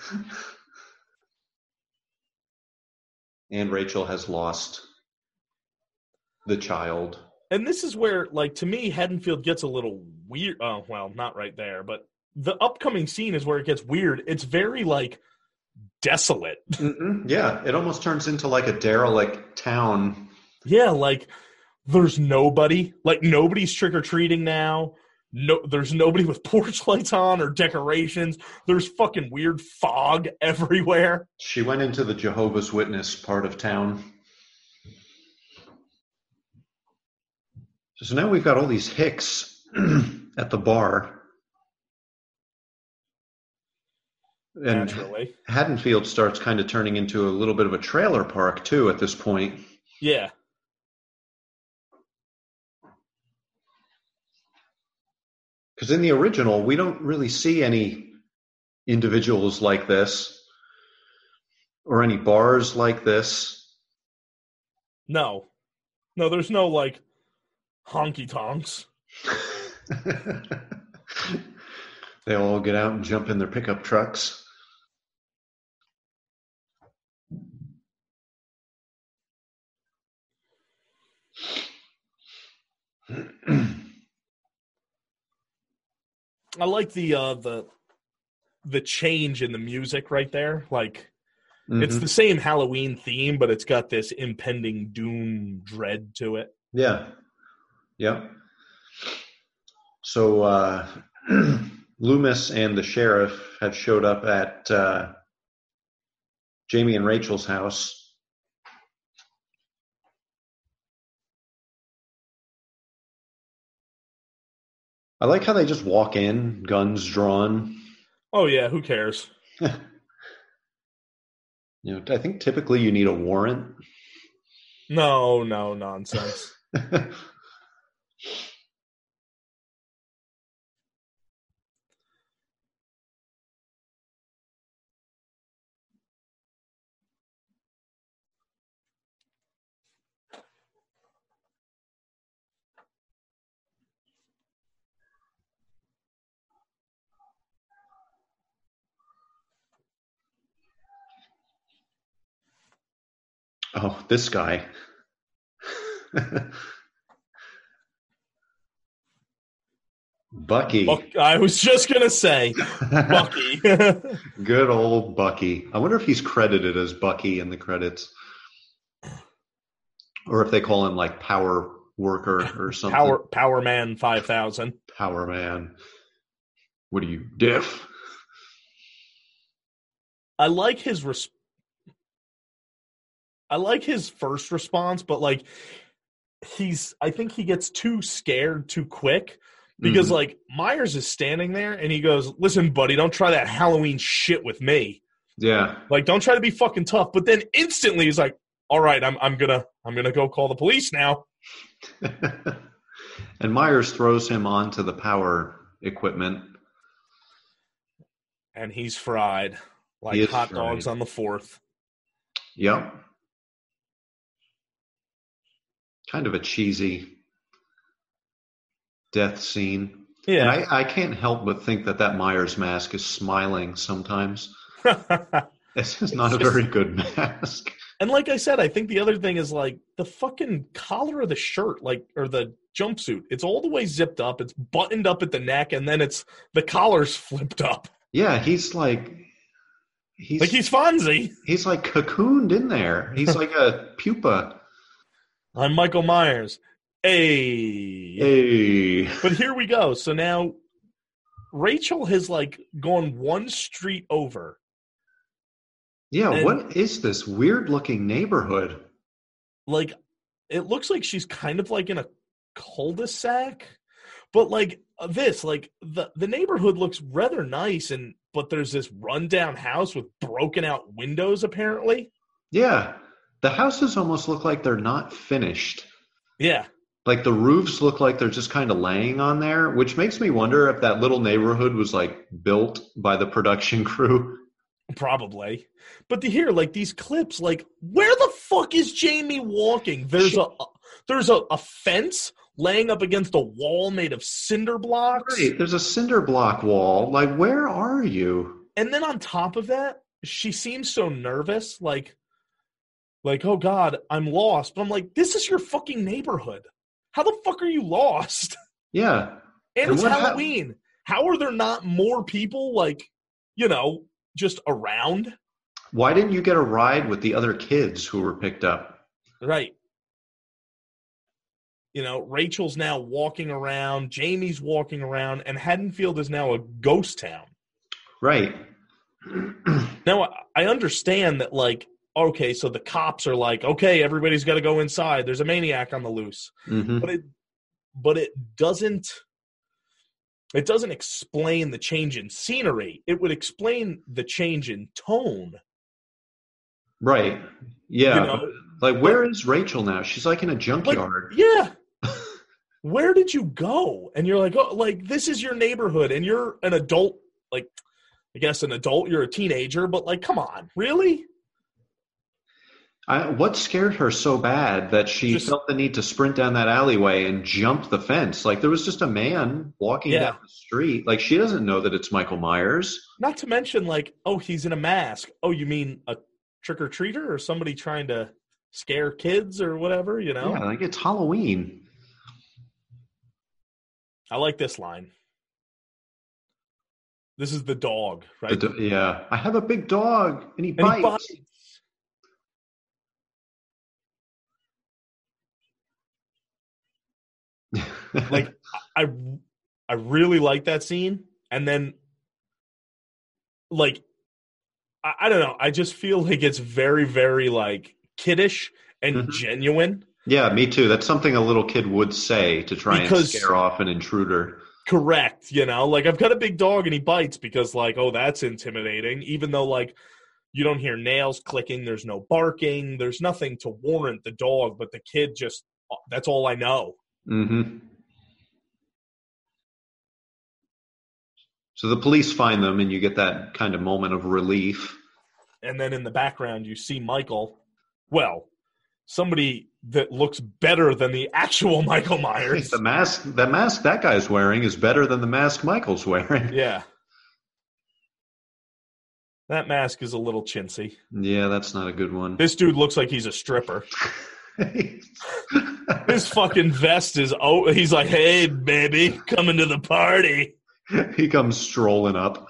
and Rachel has lost the child. And this is where, like, to me, Haddonfield gets a little weird. Oh, uh, well, not right there, but the upcoming scene is where it gets weird. It's very like desolate. Mm-mm. Yeah, it almost turns into like a derelict town. Yeah, like there's nobody. Like nobody's trick or treating now. No, there's nobody with porch lights on or decorations. There's fucking weird fog everywhere. She went into the Jehovah's Witness part of town. So now we've got all these hicks at the bar. And Naturally, Haddonfield starts kind of turning into a little bit of a trailer park too at this point. yeah. Because in the original, we don't really see any individuals like this or any bars like this. No, no, there's no like honky tonks. they all get out and jump in their pickup trucks. I like the uh the the change in the music right there. Like it's Mhm. the same Halloween theme, but it's got this impending doom dread to it. Yeah. Yeah. So uh, Loomis and the sheriff have showed up at uh, Jamie and Rachel's house. I like how they just walk in, guns drawn. Oh yeah, who cares? You know, I think typically you need a warrant. No, no nonsense. oh, this guy. Bucky. Buck, I was just gonna say Bucky. Good old Bucky. I wonder if he's credited as Bucky in the credits. Or if they call him like Power Worker or something. Power Power Man five thousand. Power Man. What are you, diff? I like his res- I like his first response, but like he's I think he gets too scared too quick because Mhm. like Myers is standing there and he goes, "Listen, buddy, don't try that Halloween shit with me. Yeah. Like don't try to be fucking tough." But then instantly he's like, "All right, I'm I'm going to I'm to go call the police now." and Myers throws him onto the power equipment. And he's fried like He hot fried. dogs on the 4th. Yep. Kind of a cheesy death scene. And Yeah. I, I can't help but think that that Myers mask is smiling sometimes. This is not a very good mask. And like I said, I think the other thing is like the fucking collar of the shirt, like or the jumpsuit. It's all the way zipped up. It's buttoned up at the neck, and then it's the collar's flipped up, Yeah, he's like he's like he's Fonzie. he's like cocooned in there. He's like a pupa. I'm Michael Myers. Hey. Hey. But here we go. So now Rachel has like gone one street over. Yeah, And- what is this weird looking neighborhood? Like it looks like she's kind of like in a cul-de-sac. But like uh, this, like the the neighborhood looks rather nice and but there's this rundown house with broken out windows apparently. Yeah. The houses almost look like they're not finished. Yeah. Like the roofs look like they're just kind of laying on there, which makes me wonder if that little neighborhood was like built by the production crew. Probably. But to hear like these clips, like where the fuck is Jamie walking? There's a there's a, a fence laying up against a wall made of cinder blocks. Right, there's a cinder block wall. Like, where are you? And then on top of that, she seems so nervous, like like, oh God, I'm lost. But I'm like, this is your fucking neighborhood. How the fuck are you lost? Yeah. And And it's Halloween. How are there not more people like, you know, just around? Why didn't you get a ride with the other kids who were picked up? Right. You know, Rachel's now walking around, Jamie's walking around, and Haddonfield is now a ghost town. Right. Now, I understand that, like, okay, so the cops are like, okay, everybody's got to go inside. There's a maniac on the loose, hmm but it, but it doesn't. It doesn't explain the change in scenery. It would explain the change in tone. Right. Yeah. You know? like, where is Rachel now? She's like in a Like, junkyard. yeah. Where did you go? And you're like, oh, like this is your neighborhood, and you're an adult. Like, I guess an adult, you're a teenager, but like, come on, really? I, what scared her so bad that she Just- felt the need to sprint down that alleyway and jump the fence? Like there was just a man walking Yeah. down the street. Like she doesn't know that it's Michael Myers. Not to mention, like, oh, he's in a mask. Oh, you mean a trick or treater or somebody trying to scare kids or whatever? You know, Yeah, like it's Halloween. I like this line. This is the dog, The right? do- yeah, I have a big dog and he and bites. he bites. Like, I I really like that scene, and then like I, I don't know, I just feel like it's very very like kiddish and Mhm. genuine. yeah, me too. That's something a little kid would say to try Because- and scare off an intruder. Correct, you know, like I've got a big dog and he bites because like oh that's intimidating, even though like you don't hear nails clicking, there's no barking, there's nothing to warrant the dog, but the kid just that's all I know. hmm So the police find them, and you get that kind of moment of relief. and then in the background you see Michael. Well, somebody that looks better than the actual Michael Myers. The mask, the mask that guy's wearing is better than the mask Michael's wearing. yeah. That mask is a little chintzy. Yeah, that's not a good one. This dude looks like he's a stripper. His fucking vest is oh he's like, "Hey baby, coming to the party." he comes strolling up.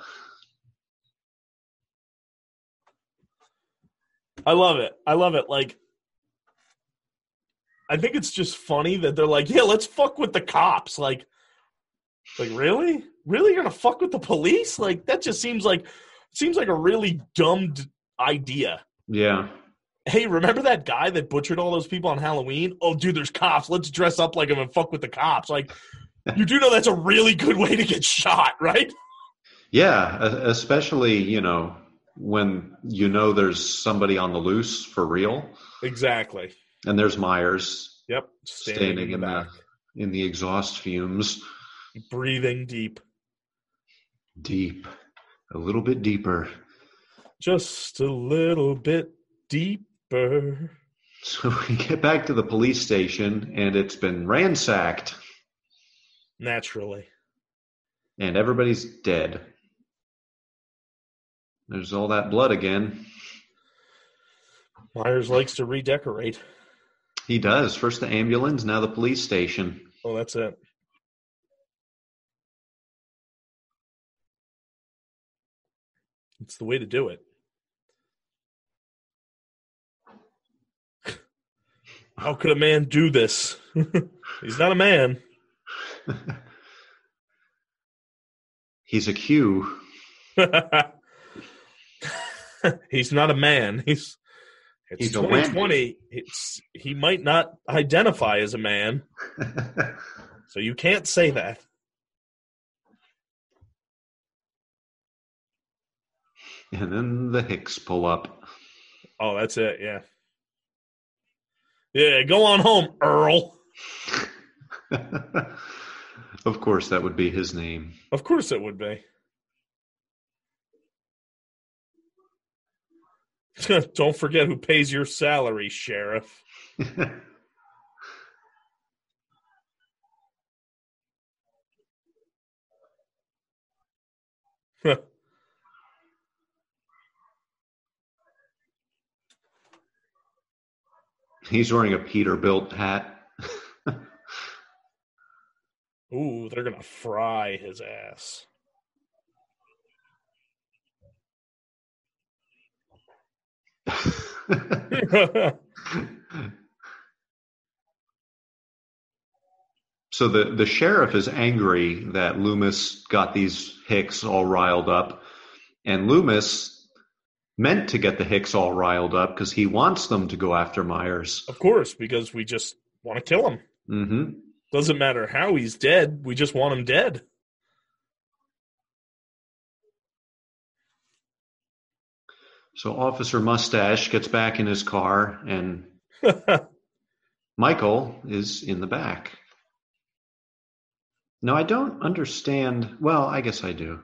I love it. I love it. Like, I think it's just funny that they're like, yeah, let's fuck with the cops. Like, like really, really, you're gonna fuck with the police? Like, that just seems like seems like a really dumb idea. Yeah. Hey, remember that guy that butchered all those people on Halloween? Oh, dude, there's cops. Let's dress up like him and fuck with the cops. Like, you do know that's a really good way to get shot, right? Yeah, especially, you know, when you know there's somebody on the loose for real. Exactly. And there's Myers Yep. Standing, standing in the the in the exhaust fumes. breathing deep. Deep. A little bit deeper. just a little bit deeper. So we get back to the police station and it's been ransacked Naturally. and everybody's dead. There's all that blood again. Myers likes to redecorate. He does. First the ambulance, now the police station. Oh, that's it. It's the way to do it. How could a man do this? He's not a man. He's a Q. He's not a man. He's it's He's a Wendy. 2020. It's he might not identify as a man, so you can't say that. and then the Hicks pull up. Oh, that's it. Yeah. Yeah, go on home, Earl. Of course, that would be his name. Of course it would be. Don't forget who pays your salary, Sheriff. He's wearing a Peterbilt hat. Ooh, they're gonna fry his ass. so the, the sheriff is angry that Loomis got these Hicks all riled up. And Loomis meant to get the Hicks all riled up because he wants them to go after Myers. of course, because we just want to kill him. hmm Doesn't matter how he's dead. We just want him dead. So Officer Mustache gets back in his car, and Michael is in the back. No, I don't understand. Well, I guess I do.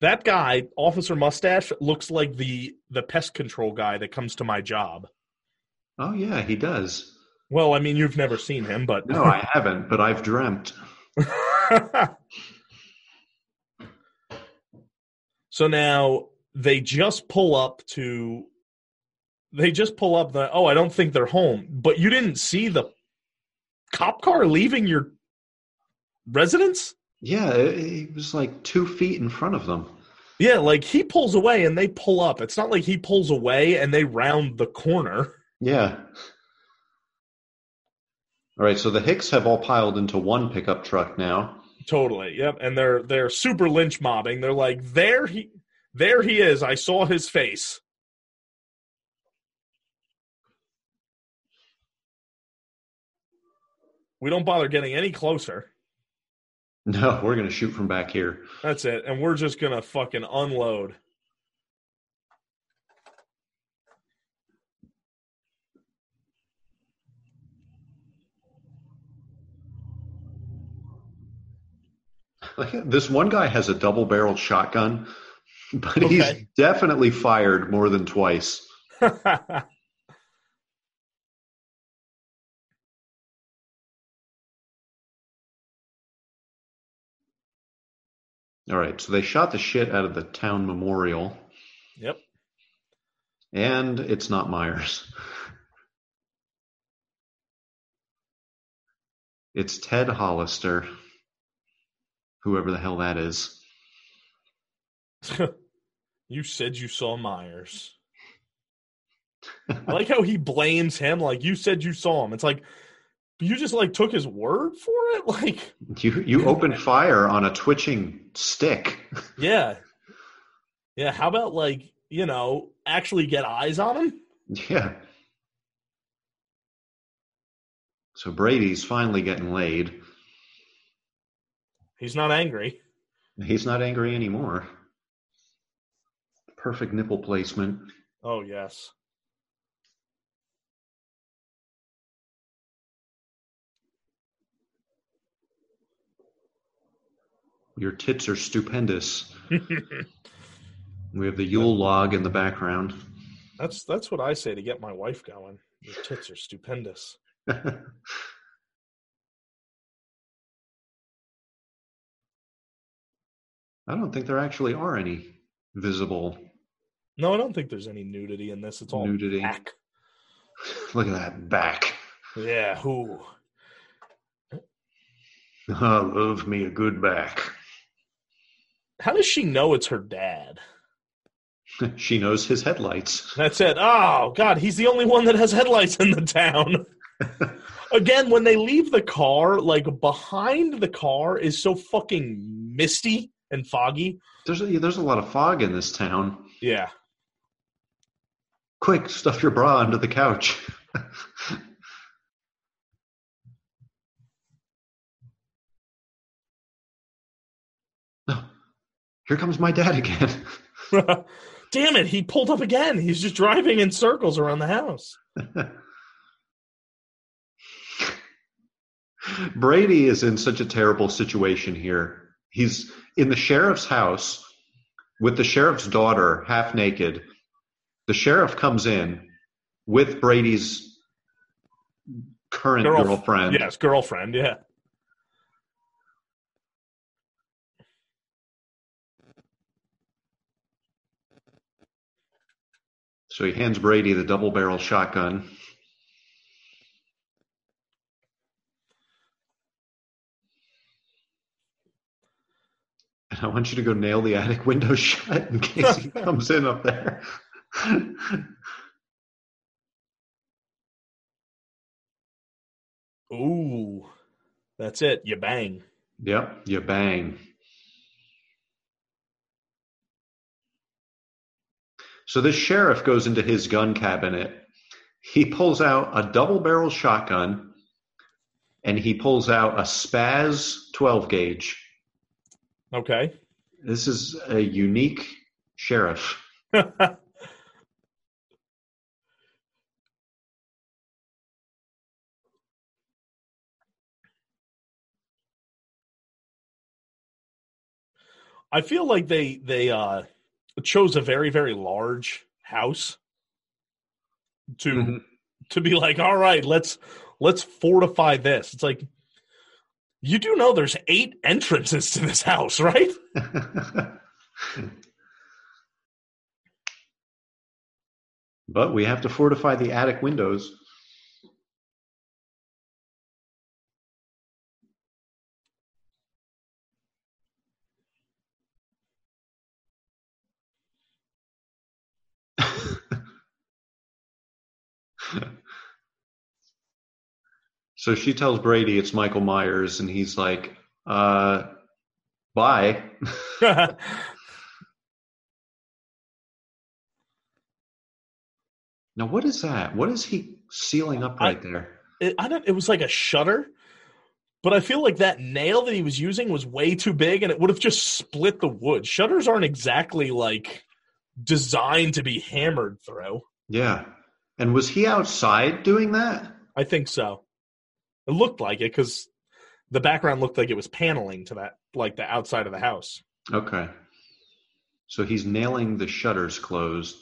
That guy, Officer Mustache, looks like the the pest control guy that comes to my job. Oh yeah, he does. Well, I mean, you've never seen him, but No, I haven't, but I've dreamt. so now they just pull up to they just pull up the oh i don't think they're home but you didn't see the cop car leaving your residence Yeah, it, was like two feet in front of them. yeah like he pulls away and they pull up it's not like he pulls away and they round the corner Yeah. All right, so the Hicks have all piled into one pickup truck now. totally yep and they're they're super lynch mobbing they're like there he there he is i saw his face we don't bother getting any closer No, we're going to shoot from back here. That's it. And we're just gonna fucking unload. this one guy has a double barreled shotgun, but he's definitely fired more than twice. All right, so they shot the shit out of the town memorial, yep. and it's not Myers. It's Ted Hollister, whoever the hell that is. you said you saw Myers. I like how he blames him. Like you said you saw him. It's like you just like took his word for it. Like You you opened fire on a twitching stick. yeah, yeah. How about like you know actually get eyes on him? Yeah. So Brady's finally getting laid. He's not angry. He's not angry anymore. Perfect nipple placement. Oh yes. Your tits are stupendous. We have the Yule log in the background. that's that's what I say to get my wife going. Your tits are stupendous. I don't think there actually are any visible. No, I don't think there's any nudity in this. It's all Nudity. back. Look at that back. Yeah, who? I love me a good back. How does she know it's her dad? She knows his headlights. That's it. Oh God, he's the only one that has headlights in the town. Again, when they leave the car, like behind the car is so fucking misty and foggy. There's a, there's a lot of fog in this town. Yeah. Quick, stuff your bra under the couch. No. Here comes my dad again. Damn it, he pulled up again. He's just driving in circles around the house. Brady is in such a terrible situation here. He's in the sheriff's house with the sheriff's daughter half naked. The sheriff comes in with Brady's current Girlf- girlfriend. Yes, girlfriend, yeah. So he hands Brady the double barrel shotgun. I want you to go nail the attic window shut in case he comes in up there. Ooh. That's it. You bang. yep, you bang. So this sheriff goes into his gun cabinet. He pulls out a double barrel shotgun and he pulls out a SPAS 12 gauge. Okay. This is a unique sheriff. I feel like they they uh chose a very very large house to Mhm. to be like, all right, let's let's fortify this. It's like you do know there's eight entrances to this house, right? but we have to fortify the attic windows. So she tells Brady it's Michael Myers, and he's like, uh, bye. Now, what is that? What is he sealing up I- right there? it, I don't. It was like a shutter, but I feel like that nail that he was using was way too big, and it would have just split the wood. Shutters aren't exactly like designed to be hammered through. Yeah. And was he outside doing that? I think so. It looked like it because the background looked like it was paneling to that, like the outside of the house. Okay. So he's nailing the shutters closed.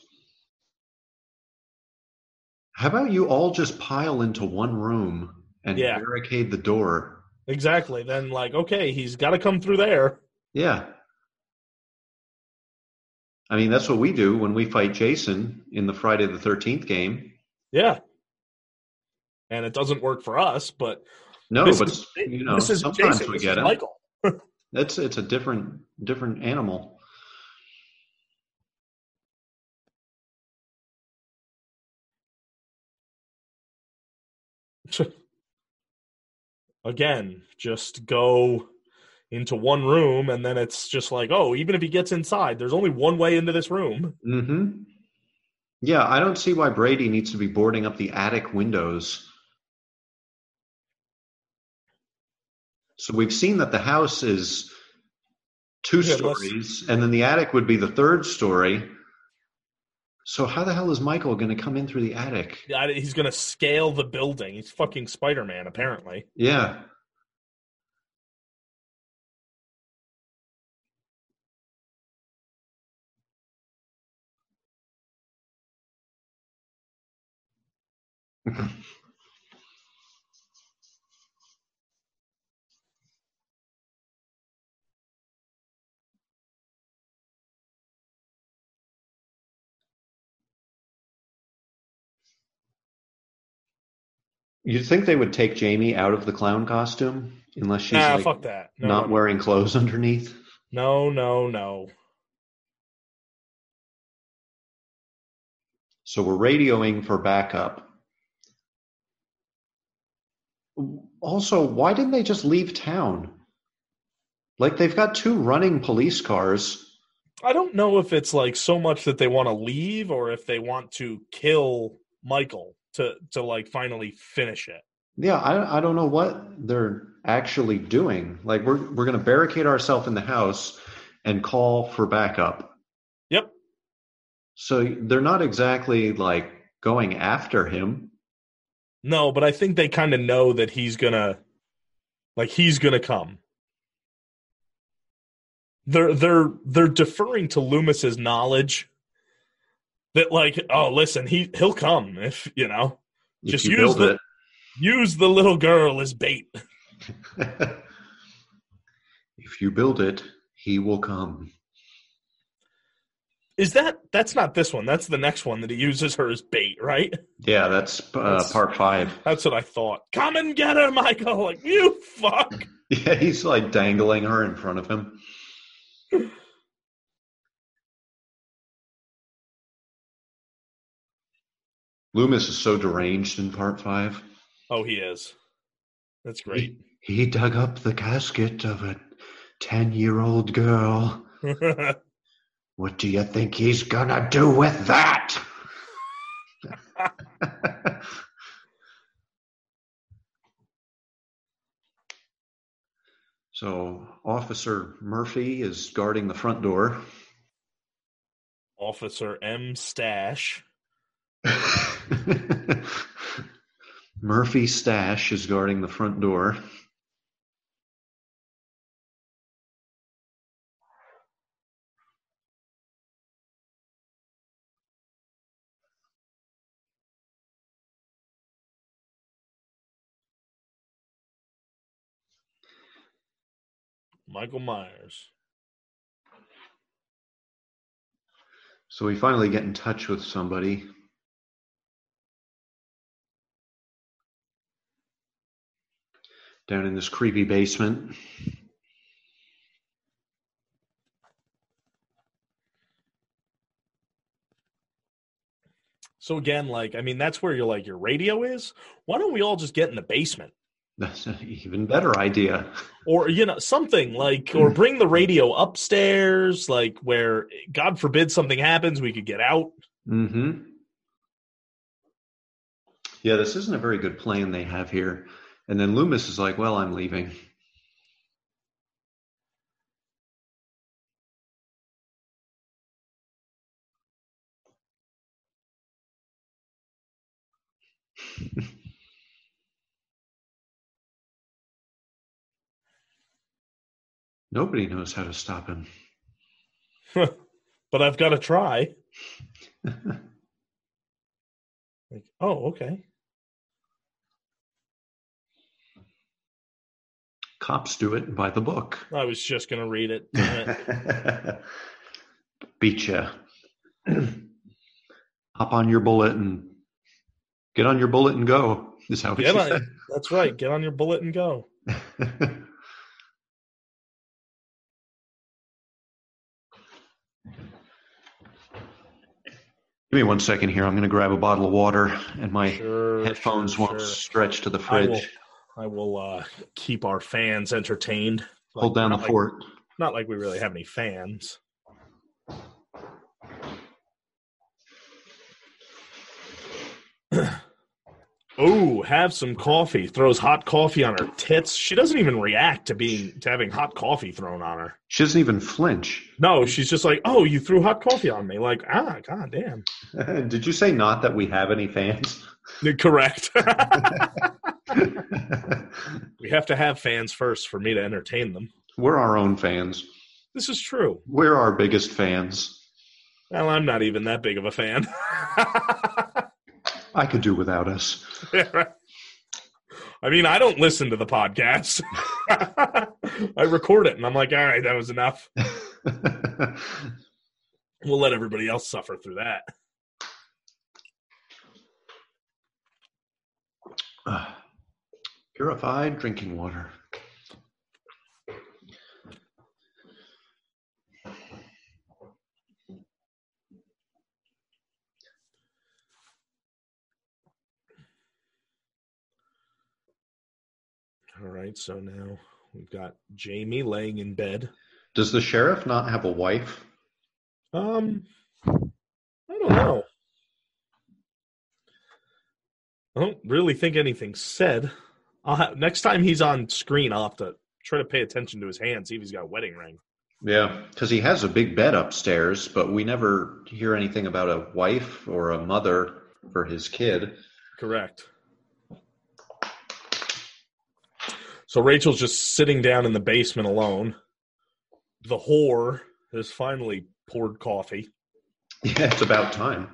How about you all just pile into one room and Yeah. barricade the door? Exactly. Then, like, okay, he's got to come through there. Yeah. I mean, that's what we do when we fight Jason in the Friday the 13th game. Yeah. And it doesn't work for us, but No, but is, you know, sometimes Jason, we get. Michael. It's it's a different different animal. Again, just go into one room, and then it's just like, oh, even if he gets inside, there's only one way into this room. Mm-hmm. Yeah, I don't see why Brady needs to be boarding up the attic windows. So we've seen that the house is two Yeah, stories, and then the attic would be the third story. So how the hell is Michael going to come in through the attic? He's going to scale the building. He's fucking Spider Man, apparently. Yeah. You'd think they would take Jamie out of the clown costume unless she's nah, like fuck that. No, not no, wearing clothes underneath. no, no, no. So we're radioing for backup. Also, why didn't they just leave town? Like they've got two running police cars. I don't know if it's like so much that they want to leave or if they want to kill Michael to to like finally finish it. Yeah, I, I don't know what they're actually doing. Like we're we're going to barricade ourselves in the house and call for backup. Yep. So they're not exactly like going after him. No, but I think they kind of know that he's gonna, like, he's gonna come. They're they're they're deferring to Loomis's knowledge that, like, oh, listen, he he'll come if you know, If Just you use the- use the little girl as bait. if you build it, he will come. Is that that's not this one? That's the next one that he uses her as bait, right? Yeah, that's, uh, That's- part five. That's what I thought. Come and get her, Michael. Like you fuck. Yeah, he's like dangling her in front of him. Loomis is so deranged in part five. Oh, he is. That's great. He dug up the casket of a 10 year old girl. What do you think he's gonna do with that? so, Officer Murphy is guarding the front door. Officer M. Stash. Murphy Stash is guarding the front door. Michael Myers. So we finally get in touch with somebody. Down in this creepy basement. So again, like I mean, that's where your like your radio is. Why don't we all just get in the basement? That's an even better idea. or you know something like or bring the radio upstairs like where god forbid something happens we could get out Mm-hmm. Yeah, this isn't a very good plan they have here. And then Loomis is like, well, I'm leaving. Nobody knows how to stop him. but i've got to try like oh okay Cops do it by the book. i was just gonna read it it. Beat ya. Hop on your bullet and get on your bullet and go. Is how Get on- that's right get on your bullet and go Give me one second here. I'm going to grab a bottle of water, and my sure headphones sure, won't sure. stretch to the fridge. I will uh keep our fans entertained Hold down the like- fort. not like we really have any fans Oh, have some coffee. Throws hot coffee on her tits. She doesn't even react to being to having hot coffee thrown on her. She doesn't even flinch. No, she's just like, "Oh, you threw hot coffee on me." Like, ah, god damn. Did you say not that we have any fans? Correct. we have to have fans first for me to entertain them. We're our own fans. This is true. We're our biggest fans. Well, I'm not even that big of a fan. I could do without us. I mean, I don't listen to the podcast. I record it and I'm like, all right, that was enough. We'll let everybody else suffer through that. Purified drinking water. All right, so now we've got Jamie laying in bed. Does the sheriff not have a wife? Um, I don't know. I don't really think anything's said. I'll have, next time he's on screen, I'll have to try to pay attention to his hand, see if he's got a wedding ring. Yeah, because he has a big bed upstairs, but we never hear anything about a wife or a mother for his kid. Correct. So Rachel's just sitting down in the basement alone. The whore has finally poured coffee, Yeah, it's about time.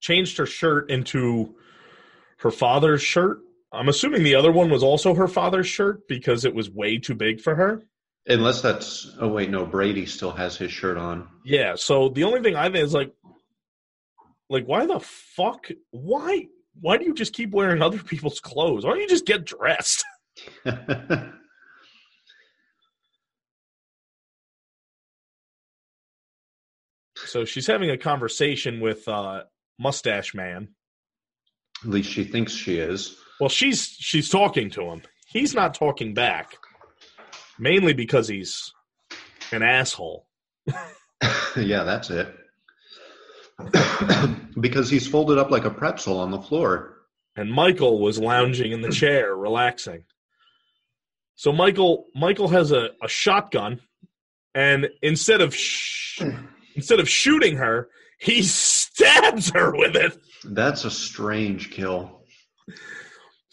changed her shirt into her father's shirt. I'm assuming the other one was also her father's shirt because it was way too big for her. Unless that's. Oh, wait, no, Brady still has his shirt on. Yeah, so the only thing I think is like like why the fuck why why do you just keep wearing other people's clothes? Why don't you just get dressed? So she's having a conversation with uh mustache man. At least she thinks she is. Well, she's she's talking to him. He's not talking back. Mainly because he's an asshole. yeah, that's it. because he's folded up like a pretzel on the floor. And Michael was lounging in the chair, relaxing. So Michael Michael has a, a shotgun, and instead of sh- instead of shooting her, he stabs her with it. That's a strange kill.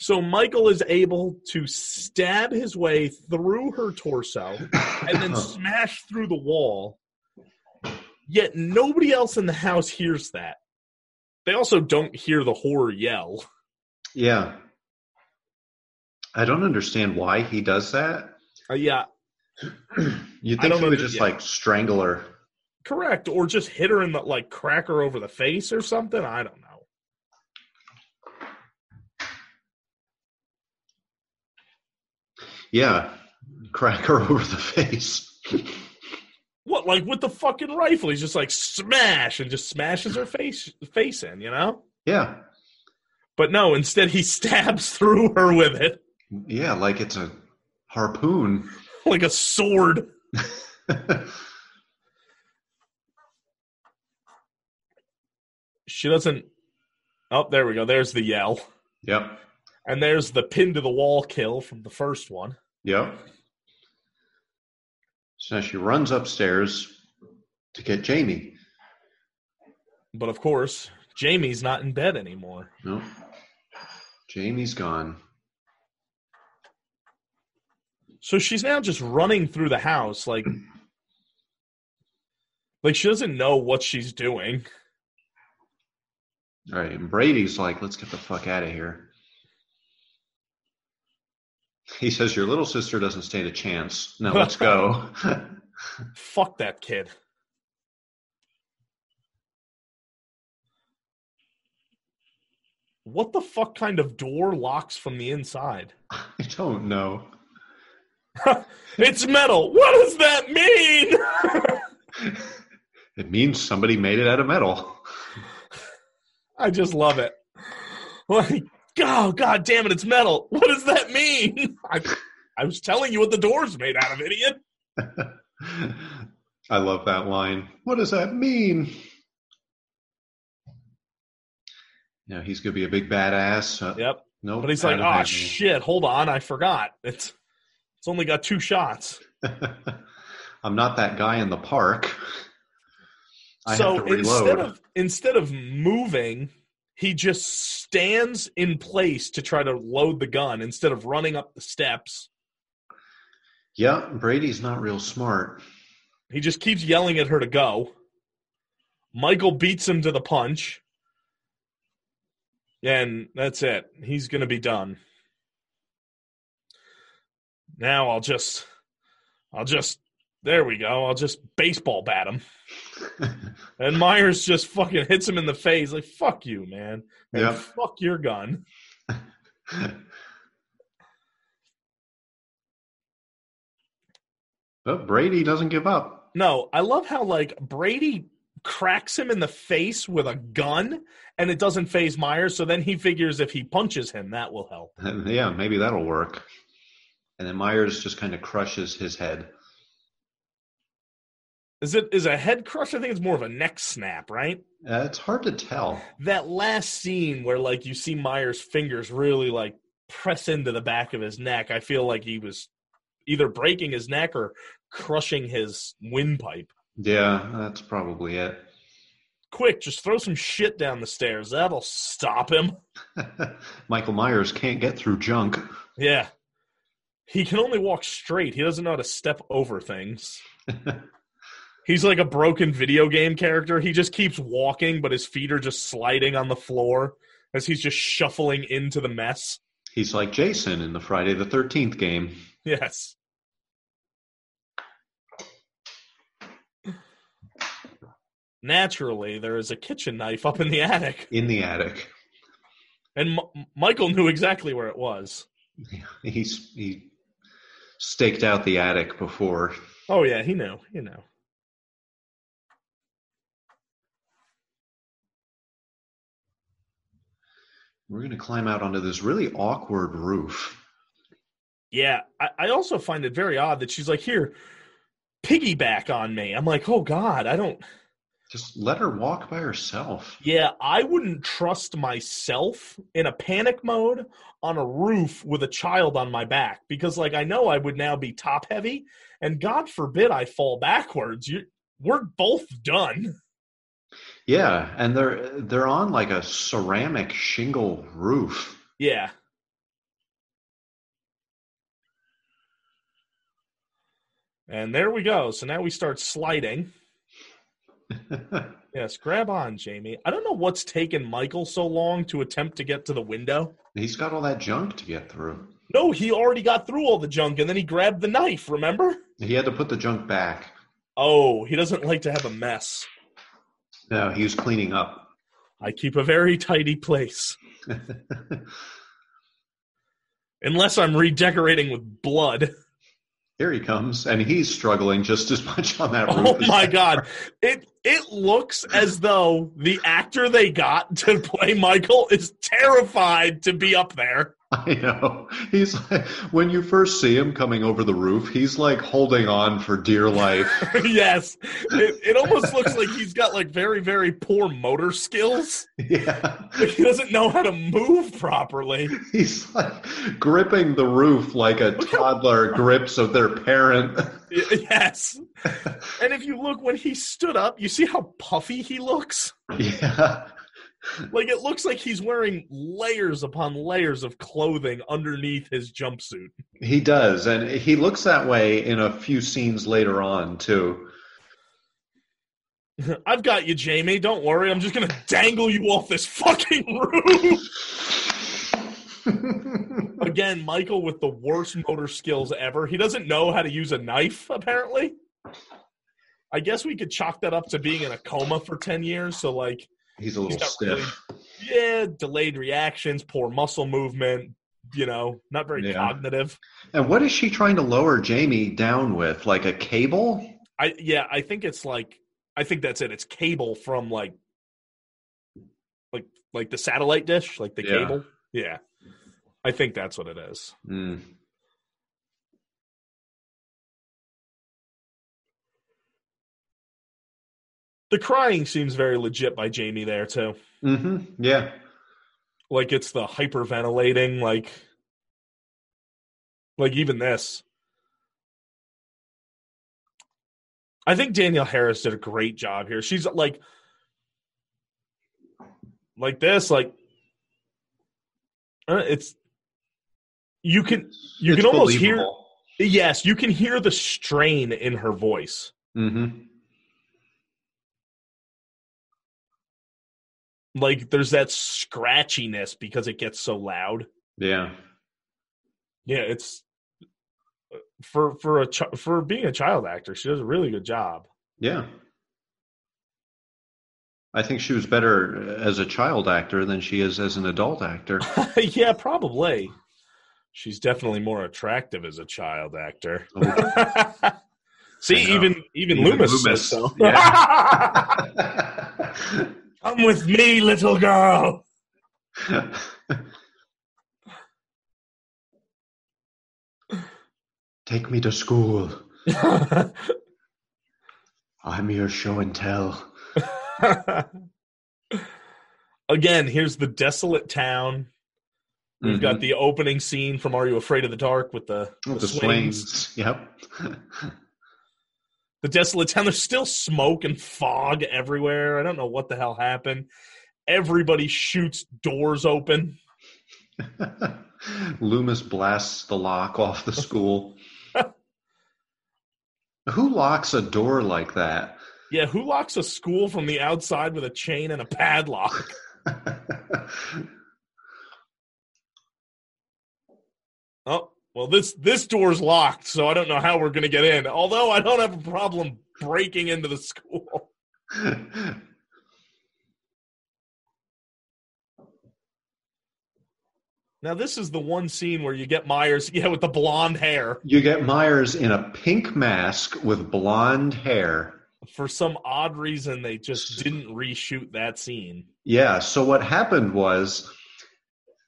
So Michael is able to stab his way through her torso and then smash through the wall. Yet nobody else in the house hears that. They also don't hear the horror yell. yeah. I don't understand why he does that. Uh, yeah, You think he would just yeah. like strangle her? Correct. Or just hit her in the like crack her over the face or something. I don't know. Yeah, crack her over the face. What, like with the fucking rifle? He's just like smash and just smashes her face face in, you know? Yeah, But no, instead he stabs through her with it yeah, like it's a harpoon. like a sword. She doesn't. Oh, there we go. There's the yell. yep, And there's the pin to the wall kill from the first one. yep. So now she runs upstairs to get Jamie. But of course, Jamie's not in bed anymore. No, Jamie's gone. So she's now just running through the house like like she doesn't know what she's doing. All right, and Brady's like, let's get the fuck out of here. He says, Your little sister doesn't stand a chance. Now let's go. Fuck that kid. What the fuck kind of door locks from the inside? I don't know. It's metal. What does that mean? It means somebody made it out of metal. I just love it. Like, oh god damn it, it's metal. What does that mean? I, I was telling you what the door's made out of, idiot. I love that line. What does that mean? Yeah, he's gonna be a big badass. Uh, Yep. no, But he's like, oh shit, hold on, I forgot. It's it's only got two shots. I'm not that guy in the park. I so have to instead of instead of moving, he just stands in place to try to load the gun instead of running up the steps. yeah, Brady's not real smart. He just keeps yelling at her to go. Michael beats him to the punch. And that's it. He's going to be done. Now I'll just I'll just there we go. I'll just baseball bat him. And Myers just fucking hits him in the face like fuck you, man. And Yeah. fuck your gun. but Brady doesn't give up. No, I love how like Brady cracks him in the face with a gun and it doesn't faze Myers, so then he figures if he punches him, that will help. Yeah, maybe that'll work. And then Myers just kind of crushes his head. Is it is a head crush? I think it's more of a neck snap, right? Uh, it's hard to tell. That last scene where like you see Myers' fingers really like press into the back of his neck, I feel like he was either breaking his neck or crushing his windpipe. Yeah, that's probably it. Quick, just throw some shit down the stairs. That'll stop him. Michael Myers can't get through junk. Yeah. He can only walk straight. He doesn't know how to step over things. He's like a broken video game character. He just keeps walking, but his feet are just sliding on the floor as he's just shuffling into the mess. He's like Jason in the Friday the 13th game. Yes. Naturally, there is a kitchen knife up in the attic, In the attic. and M- Michael knew exactly where it was. He's he staked out the attic before. Oh yeah, he knew. He knew. We're going to climb out onto this really awkward roof. Yeah, I, I also find it very odd that she's like, "Here, piggyback on me." I'm like, "Oh God, I don't." Just let her walk by herself. Yeah, I wouldn't trust myself in a panic mode on a roof with a child on my back because, like, I know I would now be top heavy, and God forbid I fall backwards. You, we're both done. Yeah, and they're they're on like a ceramic shingle roof. Yeah. And there we go. So now we start sliding. Yes, grab on, Jamie. I don't know what's taken Michael so long to attempt to get to the window. He's got all that junk to get through. No, he already got through all the junk and then he grabbed the knife, remember? He had to put the junk back. Oh, he doesn't like to have a mess. No, he was cleaning up. I keep a very tidy place. Unless I'm redecorating with blood. Here he comes, and he's struggling just as much on that oh roof. Oh my god. It it looks as though the actor they got to play Michael is terrified to be up there. I know. He's like, when you first see him coming over the roof, he's like holding on for dear life. yes. It, it almost looks like he's got like very, very poor motor skills. yeah. Like he doesn't know how to move properly. He's like gripping the roof like a toddler grips of their parent. Yes. And if you look when he stood up, you see how puffy he looks? yeah. Like it looks like he's wearing layers upon layers of clothing underneath his jumpsuit. He does. And he looks that way in a few scenes later on, too. I've got you, Jamie. Don't worry. I'm just going to dangle you off this fucking roof. Again, Michael with the worst motor skills ever. He doesn't know how to use a knife, apparently. I guess we could chalk that up to being in a coma for 10 years. So, like, He's a little not stiff. yeah, delayed reactions, poor muscle movement, you know, not very Yeah. cognitive. And what is she trying to lower Jamie down with? Like a cable? I, yeah, I think it's like, I think that's it. It's cable from like, like, like the satellite dish, like the Yeah. cable. Yeah. I think that's what it is. Hmm. The crying seems very legit by Jamie there too. Mm-hmm. Yeah. Like it's the hyperventilating, like like even this. I think Danielle Harris did a great job here. She's like like this, like uh, it's you can you It's can almost hear yes, you can hear the strain in her voice. Mm-hmm. Like there's that scratchiness because it gets so loud. Yeah. Yeah, it's for for a ch- for being a child actor, she does a really good job. Yeah. I think she was better as a child actor than she is as an adult actor. yeah, probably. She's definitely more attractive as a child actor. Oh. See, I even even, Even Loomis, so. yeah. Come with me, little girl. Take me to school. I'm your show and tell. Again, here's the desolate town. We've got Mhm. the opening scene from Are You Afraid of the Dark with the, the the swings. swings. Yep. The desolate town. There's still smoke and fog everywhere. I don't know what the hell happened. Everybody shoots doors open. Loomis blasts the lock off the school. Who locks a door like that? Yeah, who locks a school from the outside with a chain and a padlock? Oh, well this this door's locked, so I don't know how we're going to get in. Although I don't have a problem breaking into the school. Now this is the one scene where you get Myers, yeah, with the blonde hair. you get Myers in a pink mask with blonde hair. For some odd reason, they just didn't reshoot that scene. Yeah. So what happened was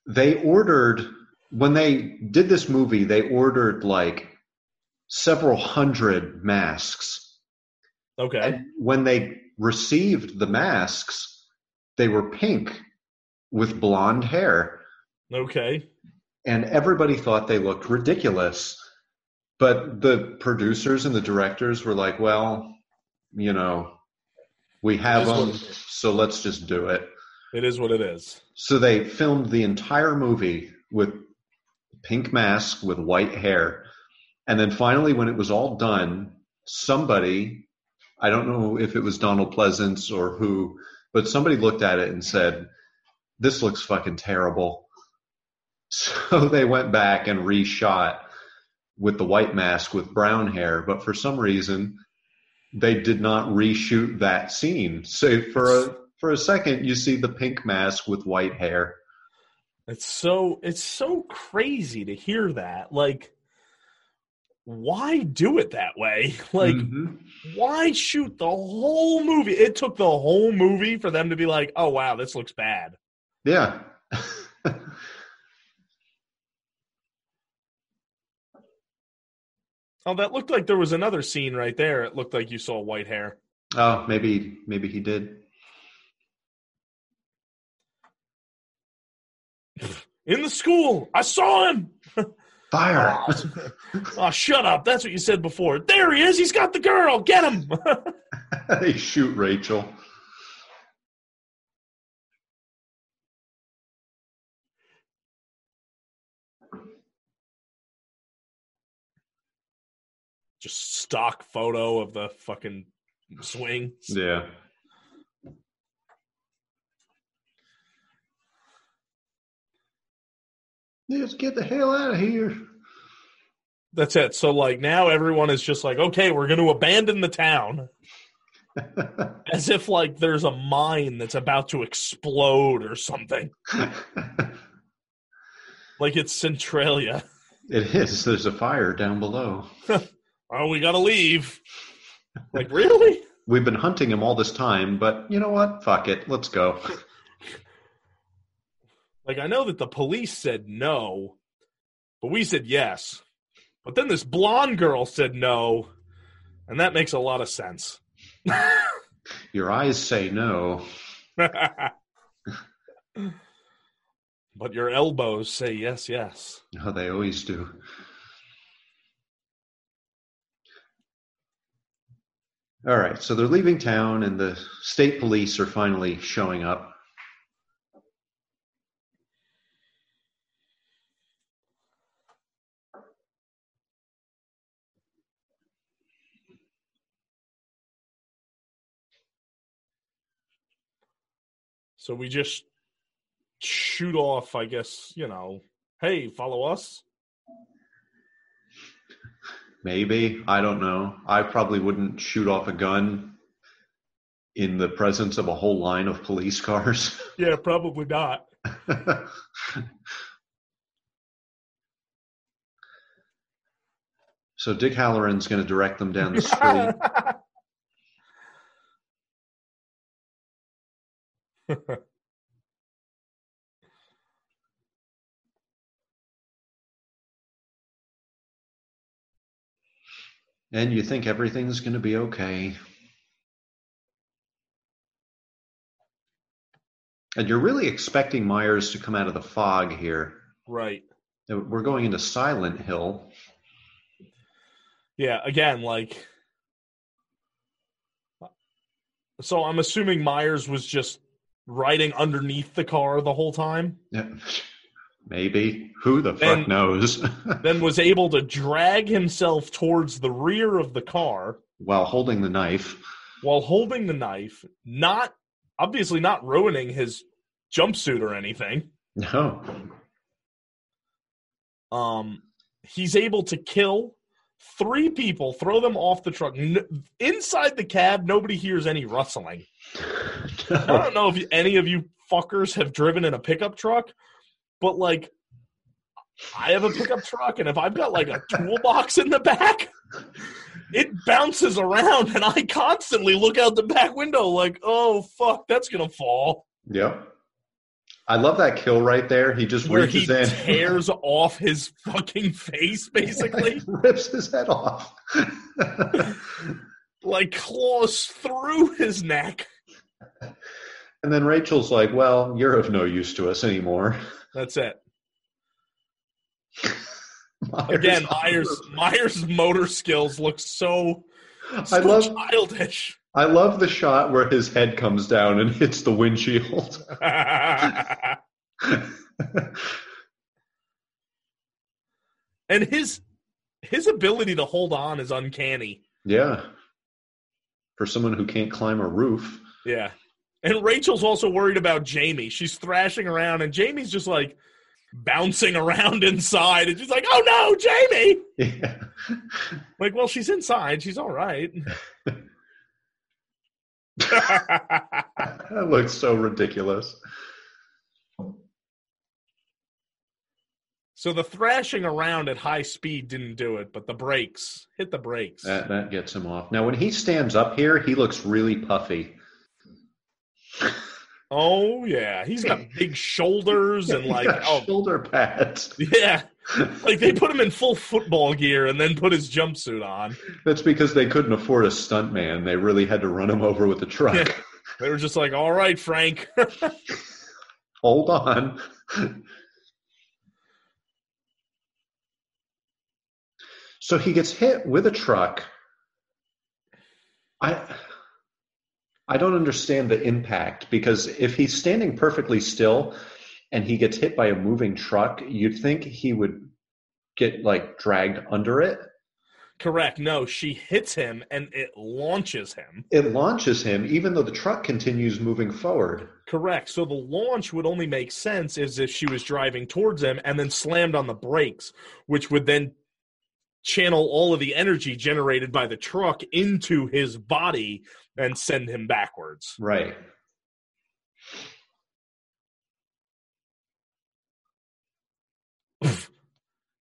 they ordered when they did this movie, they ordered like several hundred masks. Okay. And when they received the masks, they were pink with blonde hair. Okay. And everybody thought they looked ridiculous. But the producers and the directors were like, well, you know, we have It is what them, so let's just do it. It is what it is. So they filmed the entire movie with pink mask with white hair. And then finally, when it was all done, somebody, I don't know if it was Donald Pleasence or who, but somebody looked at it and said, This looks fucking terrible. So they went back and reshot with the white mask with brown hair, but for some reason they did not reshoot that scene. So for a for a second you see the pink mask with white hair. It's so it's so crazy to hear that. Like why do it that way? Like Mhm. why shoot the whole movie? It took the whole movie for them to be like, "Oh wow, this looks bad." Yeah. Oh, that looked like there was another scene right there. It looked like you saw white hair. oh, maybe maybe he did. In the school, I saw him. Fire. oh, shut up. That's what you said before. There he is. He's got the girl. Get him. they shoot Rachel. Just stock photo of the fucking swing. Yeah. Let's get the hell out of here. That's it. So like now everyone is just like, okay, we're going to abandon the town, as if like there's a mine that's about to explode or something. Like it's Centralia. it is. There's a fire down below. Oh, we got to leave. Like really? We've been hunting him all this time, but you know what? Fuck it. Let's go. Like I know that the police said no, but we said yes. But then this blonde girl said no, and that makes a lot of sense. Your eyes say no. but your elbows say yes, yes. Oh, they always do. All right, so they're leaving town, and the state police are finally showing up. So we just shoot off, I guess, you know, hey, follow us. Maybe. I don't know. I probably wouldn't shoot off a gun in the presence of a whole line of police cars. Yeah, probably not. so Dick Hallorann's going to direct them down the street. and you think everything's going to be okay. And you're really expecting Myers to come out of the fog here. right. We're going into Silent Hill. Yeah, again, like So I'm assuming Myers was just riding underneath the car the whole time, Yeah. Maybe. Who the fuck knows? then was able to drag himself towards the rear of the car While holding the knife. while holding the knife, not obviously not ruining his jumpsuit or anything. No. Um, he's able to kill three people, throw them off the truck. Inside the cab, nobody hears any rustling. I don't know if any of you fuckers have driven in a pickup truck, but like, I have a pickup truck, and if I've got like a toolbox in the back, it bounces around, and I constantly look out the back window like, oh fuck, that's gonna fall. Yep. I love that kill right there. He just Where he in. tears off his fucking face, basically. rips his head off. like claws through his neck. And then Rachel's like, Well, you're of no use to us anymore. That's it. Myers- Again, Myers Myers' motor skills look so, I love childish. I love the shot where his head comes down and hits the windshield. and his his ability to hold on is uncanny. yeah. For someone who can't climb a roof. Yeah. And Rachel's also worried about Jamie. She's thrashing around, and Jamie's just like, bouncing around inside, and she's like, "Oh no, Jamie!" Yeah. Like, well, she's inside. She's all right. that looks so ridiculous. so the thrashing around at high speed didn't do it, but the brakes hit the brakes. That that gets him off. Now when he stands up here, he looks really puffy. Oh yeah, he's got big shoulders and like oh shoulder pads. yeah, like they put him in full football gear and then put his jumpsuit on. That's because they couldn't afford a stuntman. They really had to run him over with a truck. Yeah. They were just like, "All right, Frank." Hold on. so he gets hit with a truck. I I don't understand the impact because if he's standing perfectly still and he gets hit by a moving truck, you'd think he would get like dragged under it. Correct. No, she hits him and it launches him. It launches him even though the truck continues moving forward. Correct. So the launch would only make sense as if she was driving towards him and then slammed on the brakes, which would then channel all of the energy generated by the truck into his body and send him backwards. Right.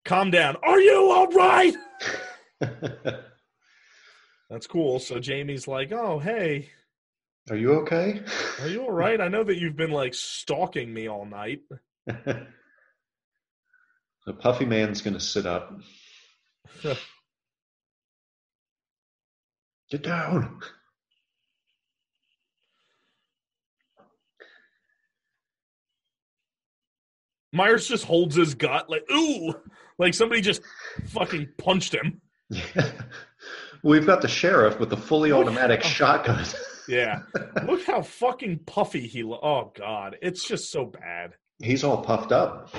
Calm down. Are you all right? That's cool. So Jamie's like, "Oh, hey, Are you okay? are you all right? I know that you've been like stalking me all night." the puffy man's going to sit up. Get down. Myers just holds his gut like, "Ooh!" Like somebody just fucking punched him. We've got the sheriff with the fully automatic shotgun. Yeah. Look how fucking puffy he lo- Oh god, it's just so bad. He's all puffed up.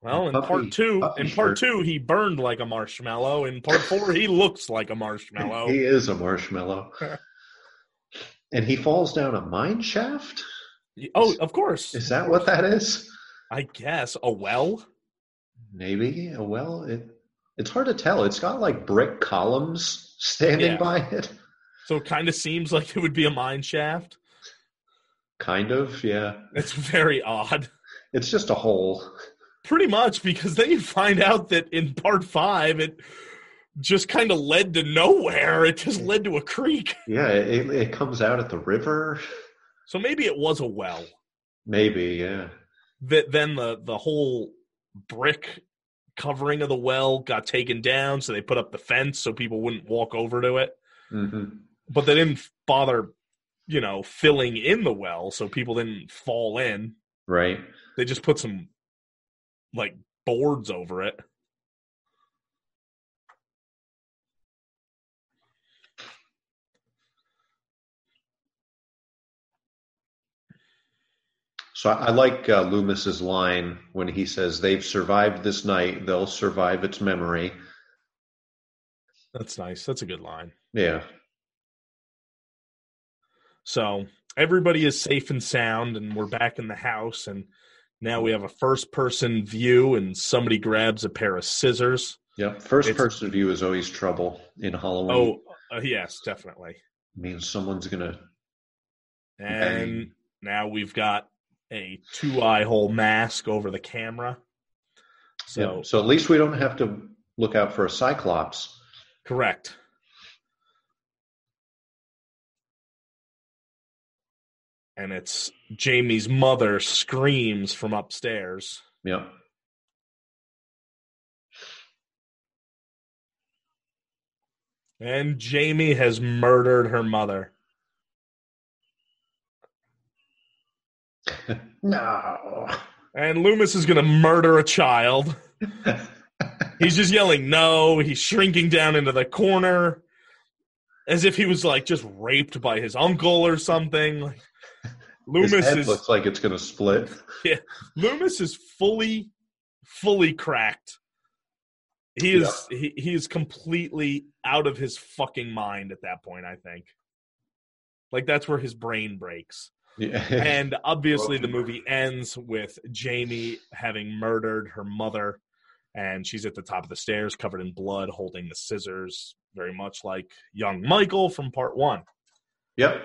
Well, in Puffy- part 2, in part shirt. 2 he burned like a marshmallow. In part 4 he looks like a marshmallow. He is a marshmallow. and he falls down a mine shaft? Oh, of course. Is that what that is? I guess a well. Maybe. Uh, Well, it it's hard to tell. It's got like brick columns standing Yeah. by it. So it kind of seems like it would be a mine shaft. Kind of, yeah. It's very odd. It's just a hole. Pretty much because then you find out that in part 5 it just kind of led to nowhere. It just led to a creek. Yeah, it, it comes out at the river. So maybe it was a well. Maybe, yeah. that then the the whole brick covering of the well got taken down so they put up the fence so people wouldn't walk over to it hmm but they didn't bother you know filling in the well so people didn't fall in Right. they just put some like boards over it So I, I like uh, Loomis's line when he says, "They've survived this night; they'll survive its memory." that's nice that's a good line Yeah, so everybody is safe and sound and we're back in the house and now we have a first person view and somebody grabs a pair of scissors yep. First It's- person view is always trouble in Halloween. oh uh, yes definitely means someone's gonna. And Bang. now we've got a two eye hole mask over the camera. So So, so at least we don't have to look out for a cyclops. correct. And it's Jamie's mother screams from upstairs. Yep. And Jamie has murdered her mother. No. And Loomis is going to murder a child. He's just yelling no. He's shrinking down into the corner as if he was like just raped by his uncle or something. Like, His Loomis head is looks like it's gonna split. Yeah, Loomis is fully fully cracked. He is he, he is completely out of his fucking mind at that point, I think. Like that's where his brain breaks. Yeah. and obviously the movie ends with Jamie having murdered her mother and she's at the top of the stairs covered in blood holding the scissors very much like young Michael from part 1. Yep.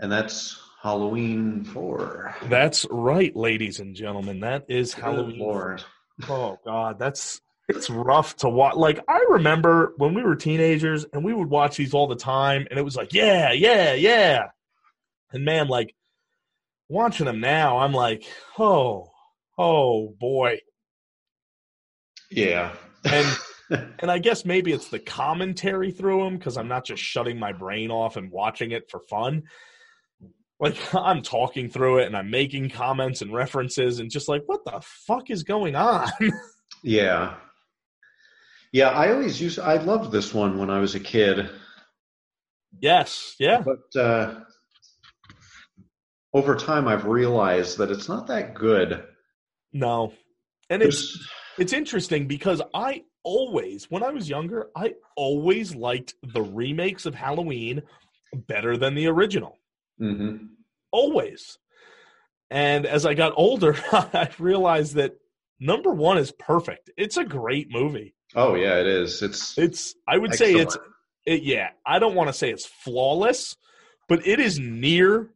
And that's Halloween 4. That's right ladies and gentlemen. That is Good Halloween. Lord. Oh god, that's it's rough to watch. Like I remember when we were teenagers and we would watch these all the time and it was like, yeah, yeah, yeah. And man, like watching them now, I'm like, oh, oh boy. Yeah. And and I guess maybe it's the commentary through them because I'm not just shutting my brain off and watching it for fun. Like I'm talking through it and I'm making comments and references and just like, what the fuck is going on? yeah. Yeah, I always used I loved this one when I was a kid. yes, yeah. But uh over time I've realized that it's not that good. No. And it's There's- it's interesting because I always, when I was younger, I always liked the remakes of Halloween better than the original. Mhm. Always. And as I got older, I realized that number one is perfect. It's a great movie. Oh yeah, it is. It's It's, I would say it's, it, yeah, I don't want to say it's flawless, but it is near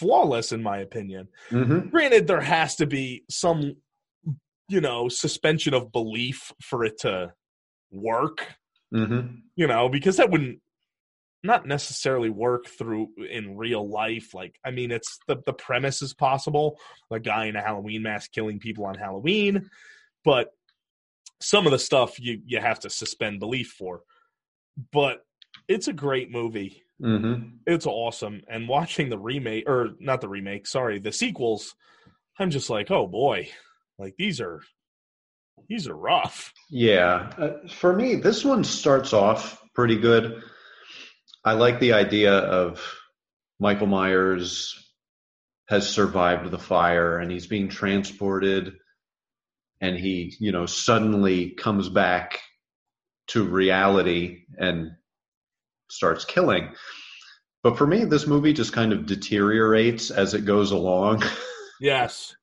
flawless in my opinion. Mhm. Granted, there has to be some, you know, suspension of belief for it to work, Mhm. you know, because that wouldn't not necessarily work through in real life. Like, I mean, it's the the premise is possible, a guy in a Halloween mask killing people on Halloween, but some of the stuff you you have to suspend belief for. But it's a great movie. Mhm. It's awesome. And watching the remake or not the remake, sorry, the sequels, I'm just like, oh boy, like these are these are rough. Yeah. Uh, for me, this one starts off pretty good. I like the idea of Michael Myers has survived the fire and he's being transported and he, you know, suddenly comes back to reality and starts killing. But for me, this movie just kind of deteriorates as it goes along. Yes.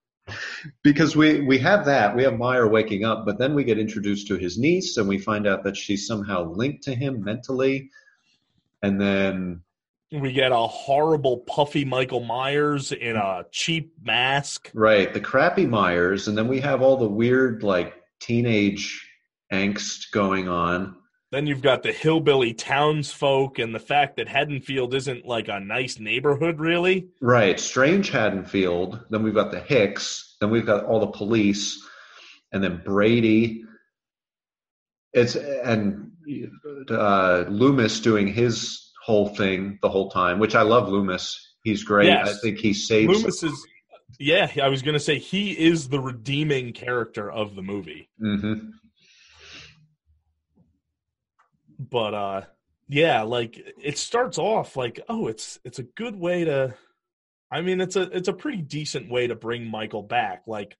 because we we have that we have Meyer waking up, but then we get introduced to his niece, and we find out that she's somehow linked to him mentally, and then We get a horrible puffy Michael Myers in a cheap mask. right the crappy Myers, and then we have all the weird like teenage angst going on. Then you've got the hillbilly townsfolk and the fact that Haddonfield isn't like a nice neighborhood, really. Right, strange Haddonfield. Then we've got the Hicks. Then we've got all the police, and then Brady. It's and uh, Loomis doing his whole thing the whole time, which I love. Loomis, he's great. Yes. I think he saves. Loomis is, yeah, I was going to say he is the redeeming character of the movie. hmm But uh yeah, like it starts off like, oh, it's it's a good way to I mean, it's a it's a pretty decent way to bring Michael back. Like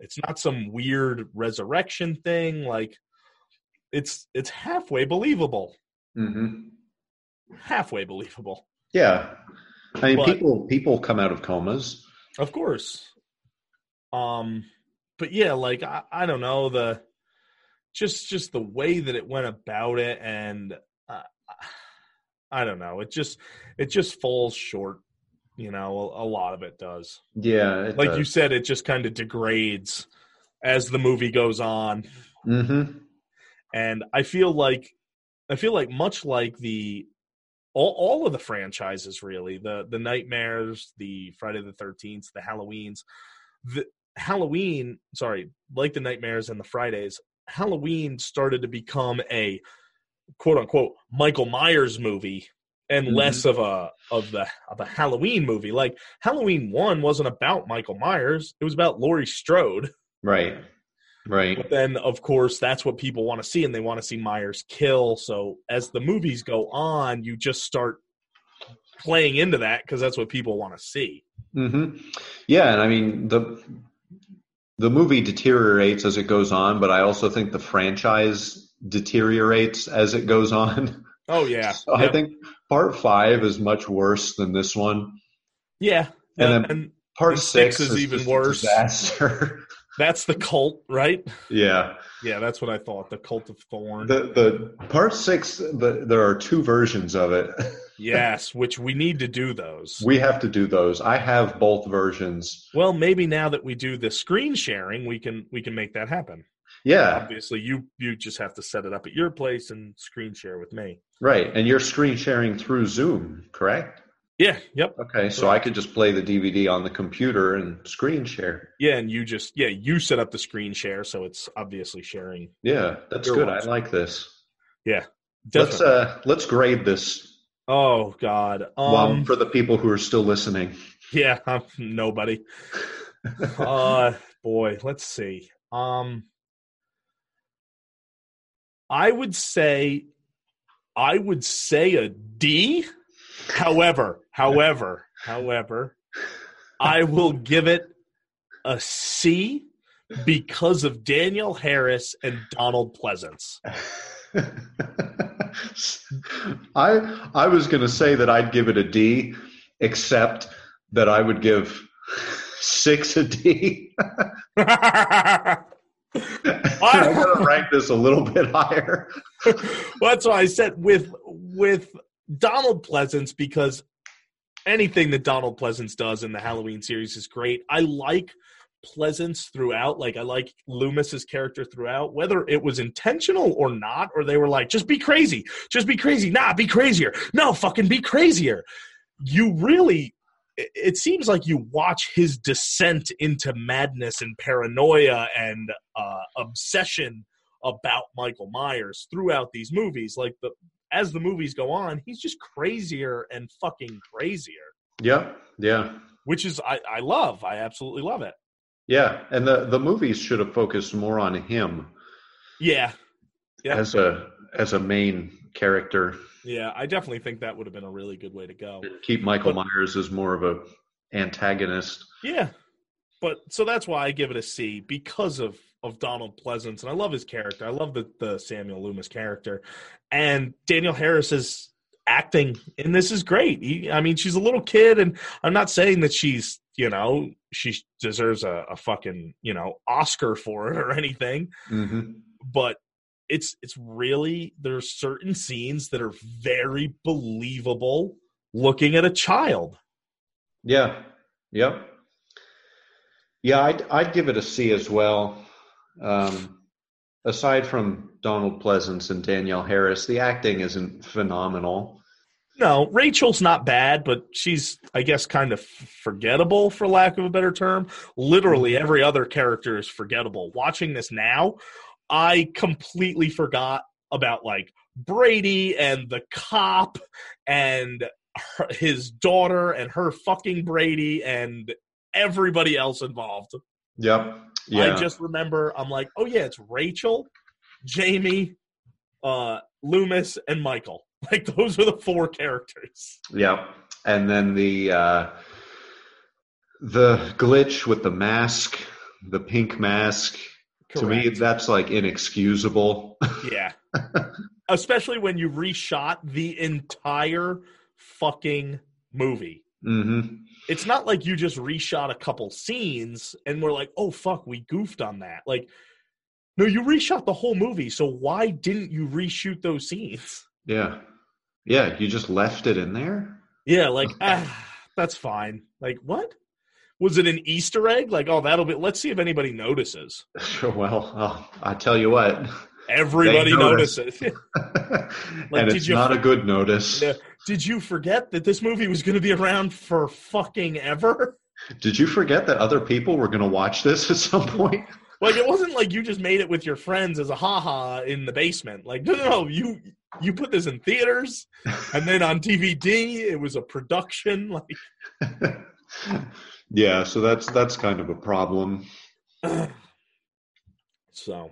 it's not some weird resurrection thing, like it's it's halfway believable. mm-hmm. Halfway believable. Yeah, I mean, But- people people come out of comas. Of course. Um but yeah, like I, I don't know the just just the way that it went about it and uh, I don't know. It just it just falls short, you know, a, a lot of it does. Yeah, it Like you said it just kind of degrades as the movie goes on hmm and I feel like I feel like much like the all, all of the franchises really the the nightmares the friday the 13th the halloweens the halloween sorry like the nightmares and the fridays halloween started to become a quote unquote michael myers movie and Mhm. less of a of the of a halloween movie like halloween 1 wasn't about michael myers it was about laurie strode Right, right. but then, of course, that's what people want to see, and they want to see Myers kill. So as the movies go on, you just start playing into that because that's what people want to see. hmm Yeah, and I mean the the movie deteriorates as it goes on, but I also think the franchise deteriorates as it goes on. Oh yeah, So I think part five is much worse than this one. Yeah. And and, then- Part And six, six is even worse. Disaster. that's the cult, right? yeah. Yeah, that's what I thought. The cult of Thorn. The the part six, the, there are two versions of it. yes, which we need to do those. we have to do those. I have both versions. well, maybe now that we do the screen sharing, we can we can make that happen. Yeah, Obviously, you you just have to set it up at your place and screen share with me. right. And you're screen sharing through Zoom, correct? Yeah. Yep. Okay, so I could just play the DVD on the computer and screen share. Yeah, and you just yeah you set up the screen share, so it's obviously sharing. Yeah, that's good. ones. I like this. Yeah. Let's uh let's grade this oh God. Um. one for the people who are still listening. yeah. I'm nobody. uh boy let's see um i would say i would say a d however however however i will give it a c because of danielle harris and donald pleasence I I was going to say that I'd give it a D, except that I would give six a D. I got to rank this a little bit higher. well, that's why I said with with Donald Pleasence because anything that Donald Pleasence does in the Halloween series is great. I like Pleasence throughout. Like I like Loomis's character throughout, whether it was intentional or not, or they were like, just be crazy, just be crazy, nah, be crazier, no, fucking be crazier. You really. it- seems like you watch his descent into madness and paranoia and uh, obsession about Michael Myers throughout these movies. Like the as the movies go on, he's just crazier and fucking crazier, Yeah, Yeah. which is I, I love. I absolutely love it. Yeah. And the the movies should have focused more on him Yeah, Yeah. as a as a main character. yeah. I definitely think that would have been a really good way to go. Keep Michael But- Myers as more of a antagonist. Yeah, but so that's why I give it a C because of of Donald Pleasence, and I love his character. I love the the Samuel Loomis character, and Danielle Harris's acting and this is great. He, I mean, she's a little kid, and I'm not saying that she's you know she deserves a, a fucking you know Oscar for it or anything, hmm but it's it's really there's certain scenes that are very believable looking at a child. Yeah. Yep. Yeah, I'd I'd give it a C as well. Um, aside from Donald Pleasence and Danielle Harris, the acting isn't phenomenal. No, Rachel's not bad, but she's, I guess, kind of forgettable for lack of a better term. Literally every other character is forgettable. Watching this now, I completely forgot about like Brady and the cop and her, his daughter and her fucking Brady and everybody else involved. Yep. Yeah. I just remember I'm like, oh yeah, it's Rachel, Jamie, uh, Loomis, and Michael. Like those are the four characters. Yep. And then the uh, the glitch with the mask, the pink mask. To me, that's like inexcusable. Yeah. Especially when you reshot the entire fucking movie. hmm It's not like you just reshot a couple scenes and we're like, oh fuck, we goofed on that. Like, no, you reshot the whole movie, so why didn't you reshoot those scenes? Yeah. Yeah. You just left it in there. Yeah, like, ah, that's fine. Like, what? Was it an Easter egg? Like, oh, that'll be, let's see if anybody notices. well, oh, I tell you what. Everybody notices. and it's you- not a good notice. Did you forget that this movie was going to be around for fucking ever? Did you forget that other people were going to watch this at some point? Like it wasn't like you just made it with your friends as a haha in the basement. Like no, no, no, you you put this in theaters and then on DVD. It was a production. Like yeah, so that's that's kind of a problem. so,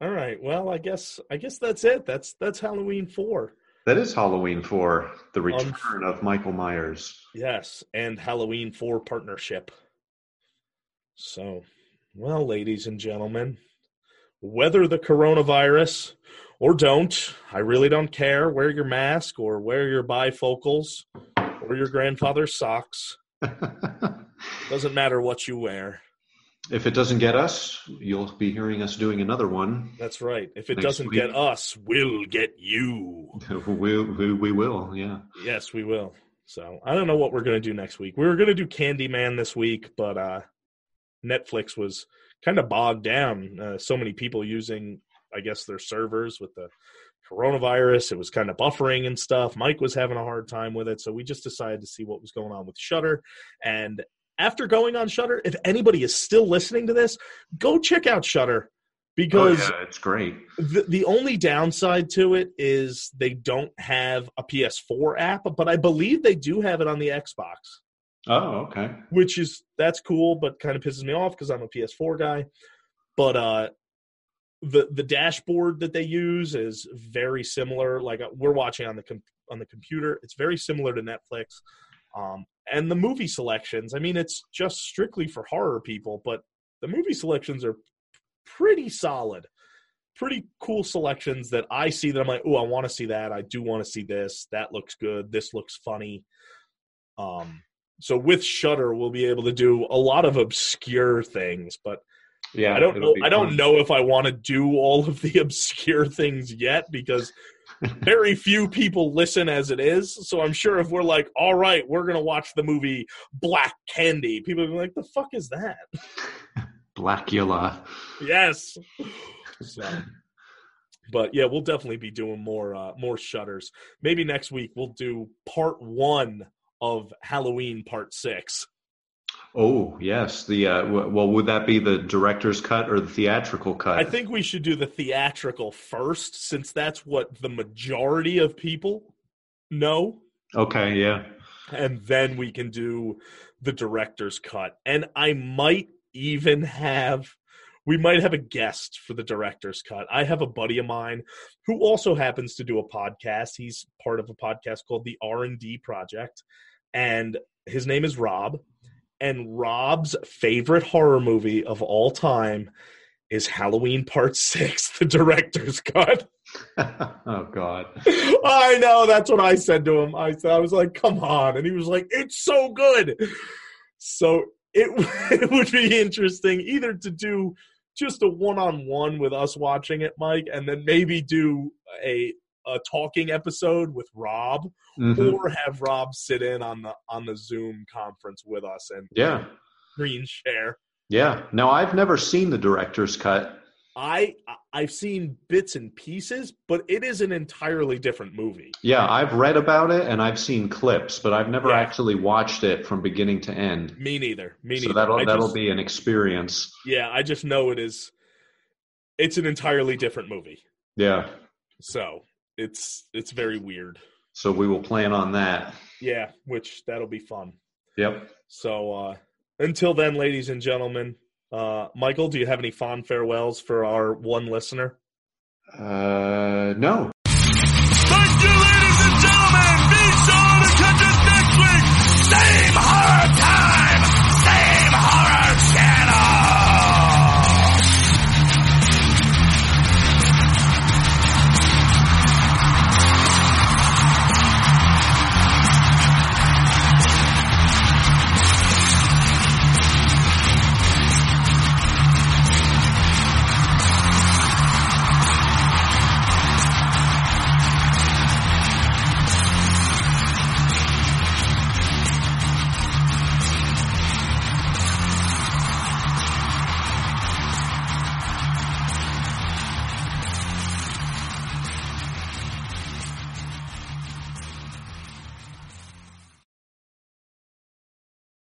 all right. Well, I guess I guess that's it. That's that's Halloween four. That is Halloween for the Um, return of Michael Myers. Yes, and Halloween four partnership. So, well, ladies and gentlemen, whether the coronavirus or don't, I really don't care. Wear your mask or wear your bifocals or your grandfather's socks. Doesn't matter what you wear. if it doesn't get us, you'll be hearing us doing another one. That's right. If it doesn't week. get us, we'll get you. We, we, we will, yeah. Yes, we will. So I don't know what we're gonna do next week. We were gonna do Candyman this week, but uh Netflix was kind of bogged down. Uh, so many people using, I guess, their servers with the coronavirus. It was kind of buffering and stuff. Mike was having a hard time with it, so we just decided to see what was going on with Shudder. And after going on Shudder, if anybody is still listening to this, go check out Shudder because oh, yeah, it's great. the, the only downside to it is they don't have a PS4 app, but I believe they do have it on the Xbox, Oh, okay. which is that's cool, but kind of pisses me off because I'm a PS4 guy. But uh, the the dashboard that they use is very similar. Like uh, we're watching on the com- on the computer, it's very similar to Netflix. Um, and the movie selections, I mean, it's just strictly for horror people, but the movie selections are pretty solid pretty cool selections that I see that I'm like, oh, I want to see that. I do want to see this. That looks good. This looks funny. Um, so with Shudder, we'll be able to do a lot of obscure things, but Yeah, I don't know. I don't fun. know if I want to do all of the obscure things yet because very few people listen as it is. So I'm sure if we're like, all right, we're gonna watch the movie Black Candy, people will be like, the fuck is that? Blackula. Yes. So, but yeah, we'll definitely be doing more uh, more shudders. Maybe next week we'll do part one of Halloween Part Six. Oh, yes. The uh, w- well, would that be the director's cut or the theatrical cut? I think we should do the theatrical first, since that's what the majority of people know, Okay, yeah. and then we can do the director's cut. And I might even have we might have a guest for the director's cut. I have a buddy of mine who also happens to do a podcast. He's part of a podcast called the R&D Project and his name is Rob. And Rob's favorite horror movie of all time is Halloween Part 6, the director's cut. oh God. I know, that's what I said to him. I said I was like, "Come on." And he was like, "It's so good." So it, it would be interesting either to do just a one-on-one with us watching it, Mike, and then maybe do a a talking episode with Rob Mhm. or have Rob sit in on the on the Zoom conference with us and Yeah, screen share. yeah. Now I've never seen the director's cut. I I've seen bits and pieces, but it is an entirely different movie. Yeah, I've read about it and I've seen clips, but I've never Yeah. actually watched it from beginning to end. Me neither. Me neither. So that'll I that'll just- be an experience. Yeah, I just know it is. It's an entirely different movie, Yeah. so it's it's very weird. So we will plan on that. Yeah, which that'll be fun. Yep. So uh, until then, ladies and gentlemen, uh, Michael, do you have any fond farewells for our one listener? Uh, no. Thank you, ladies and gentlemen. Be sure to catch us next week. Same heart.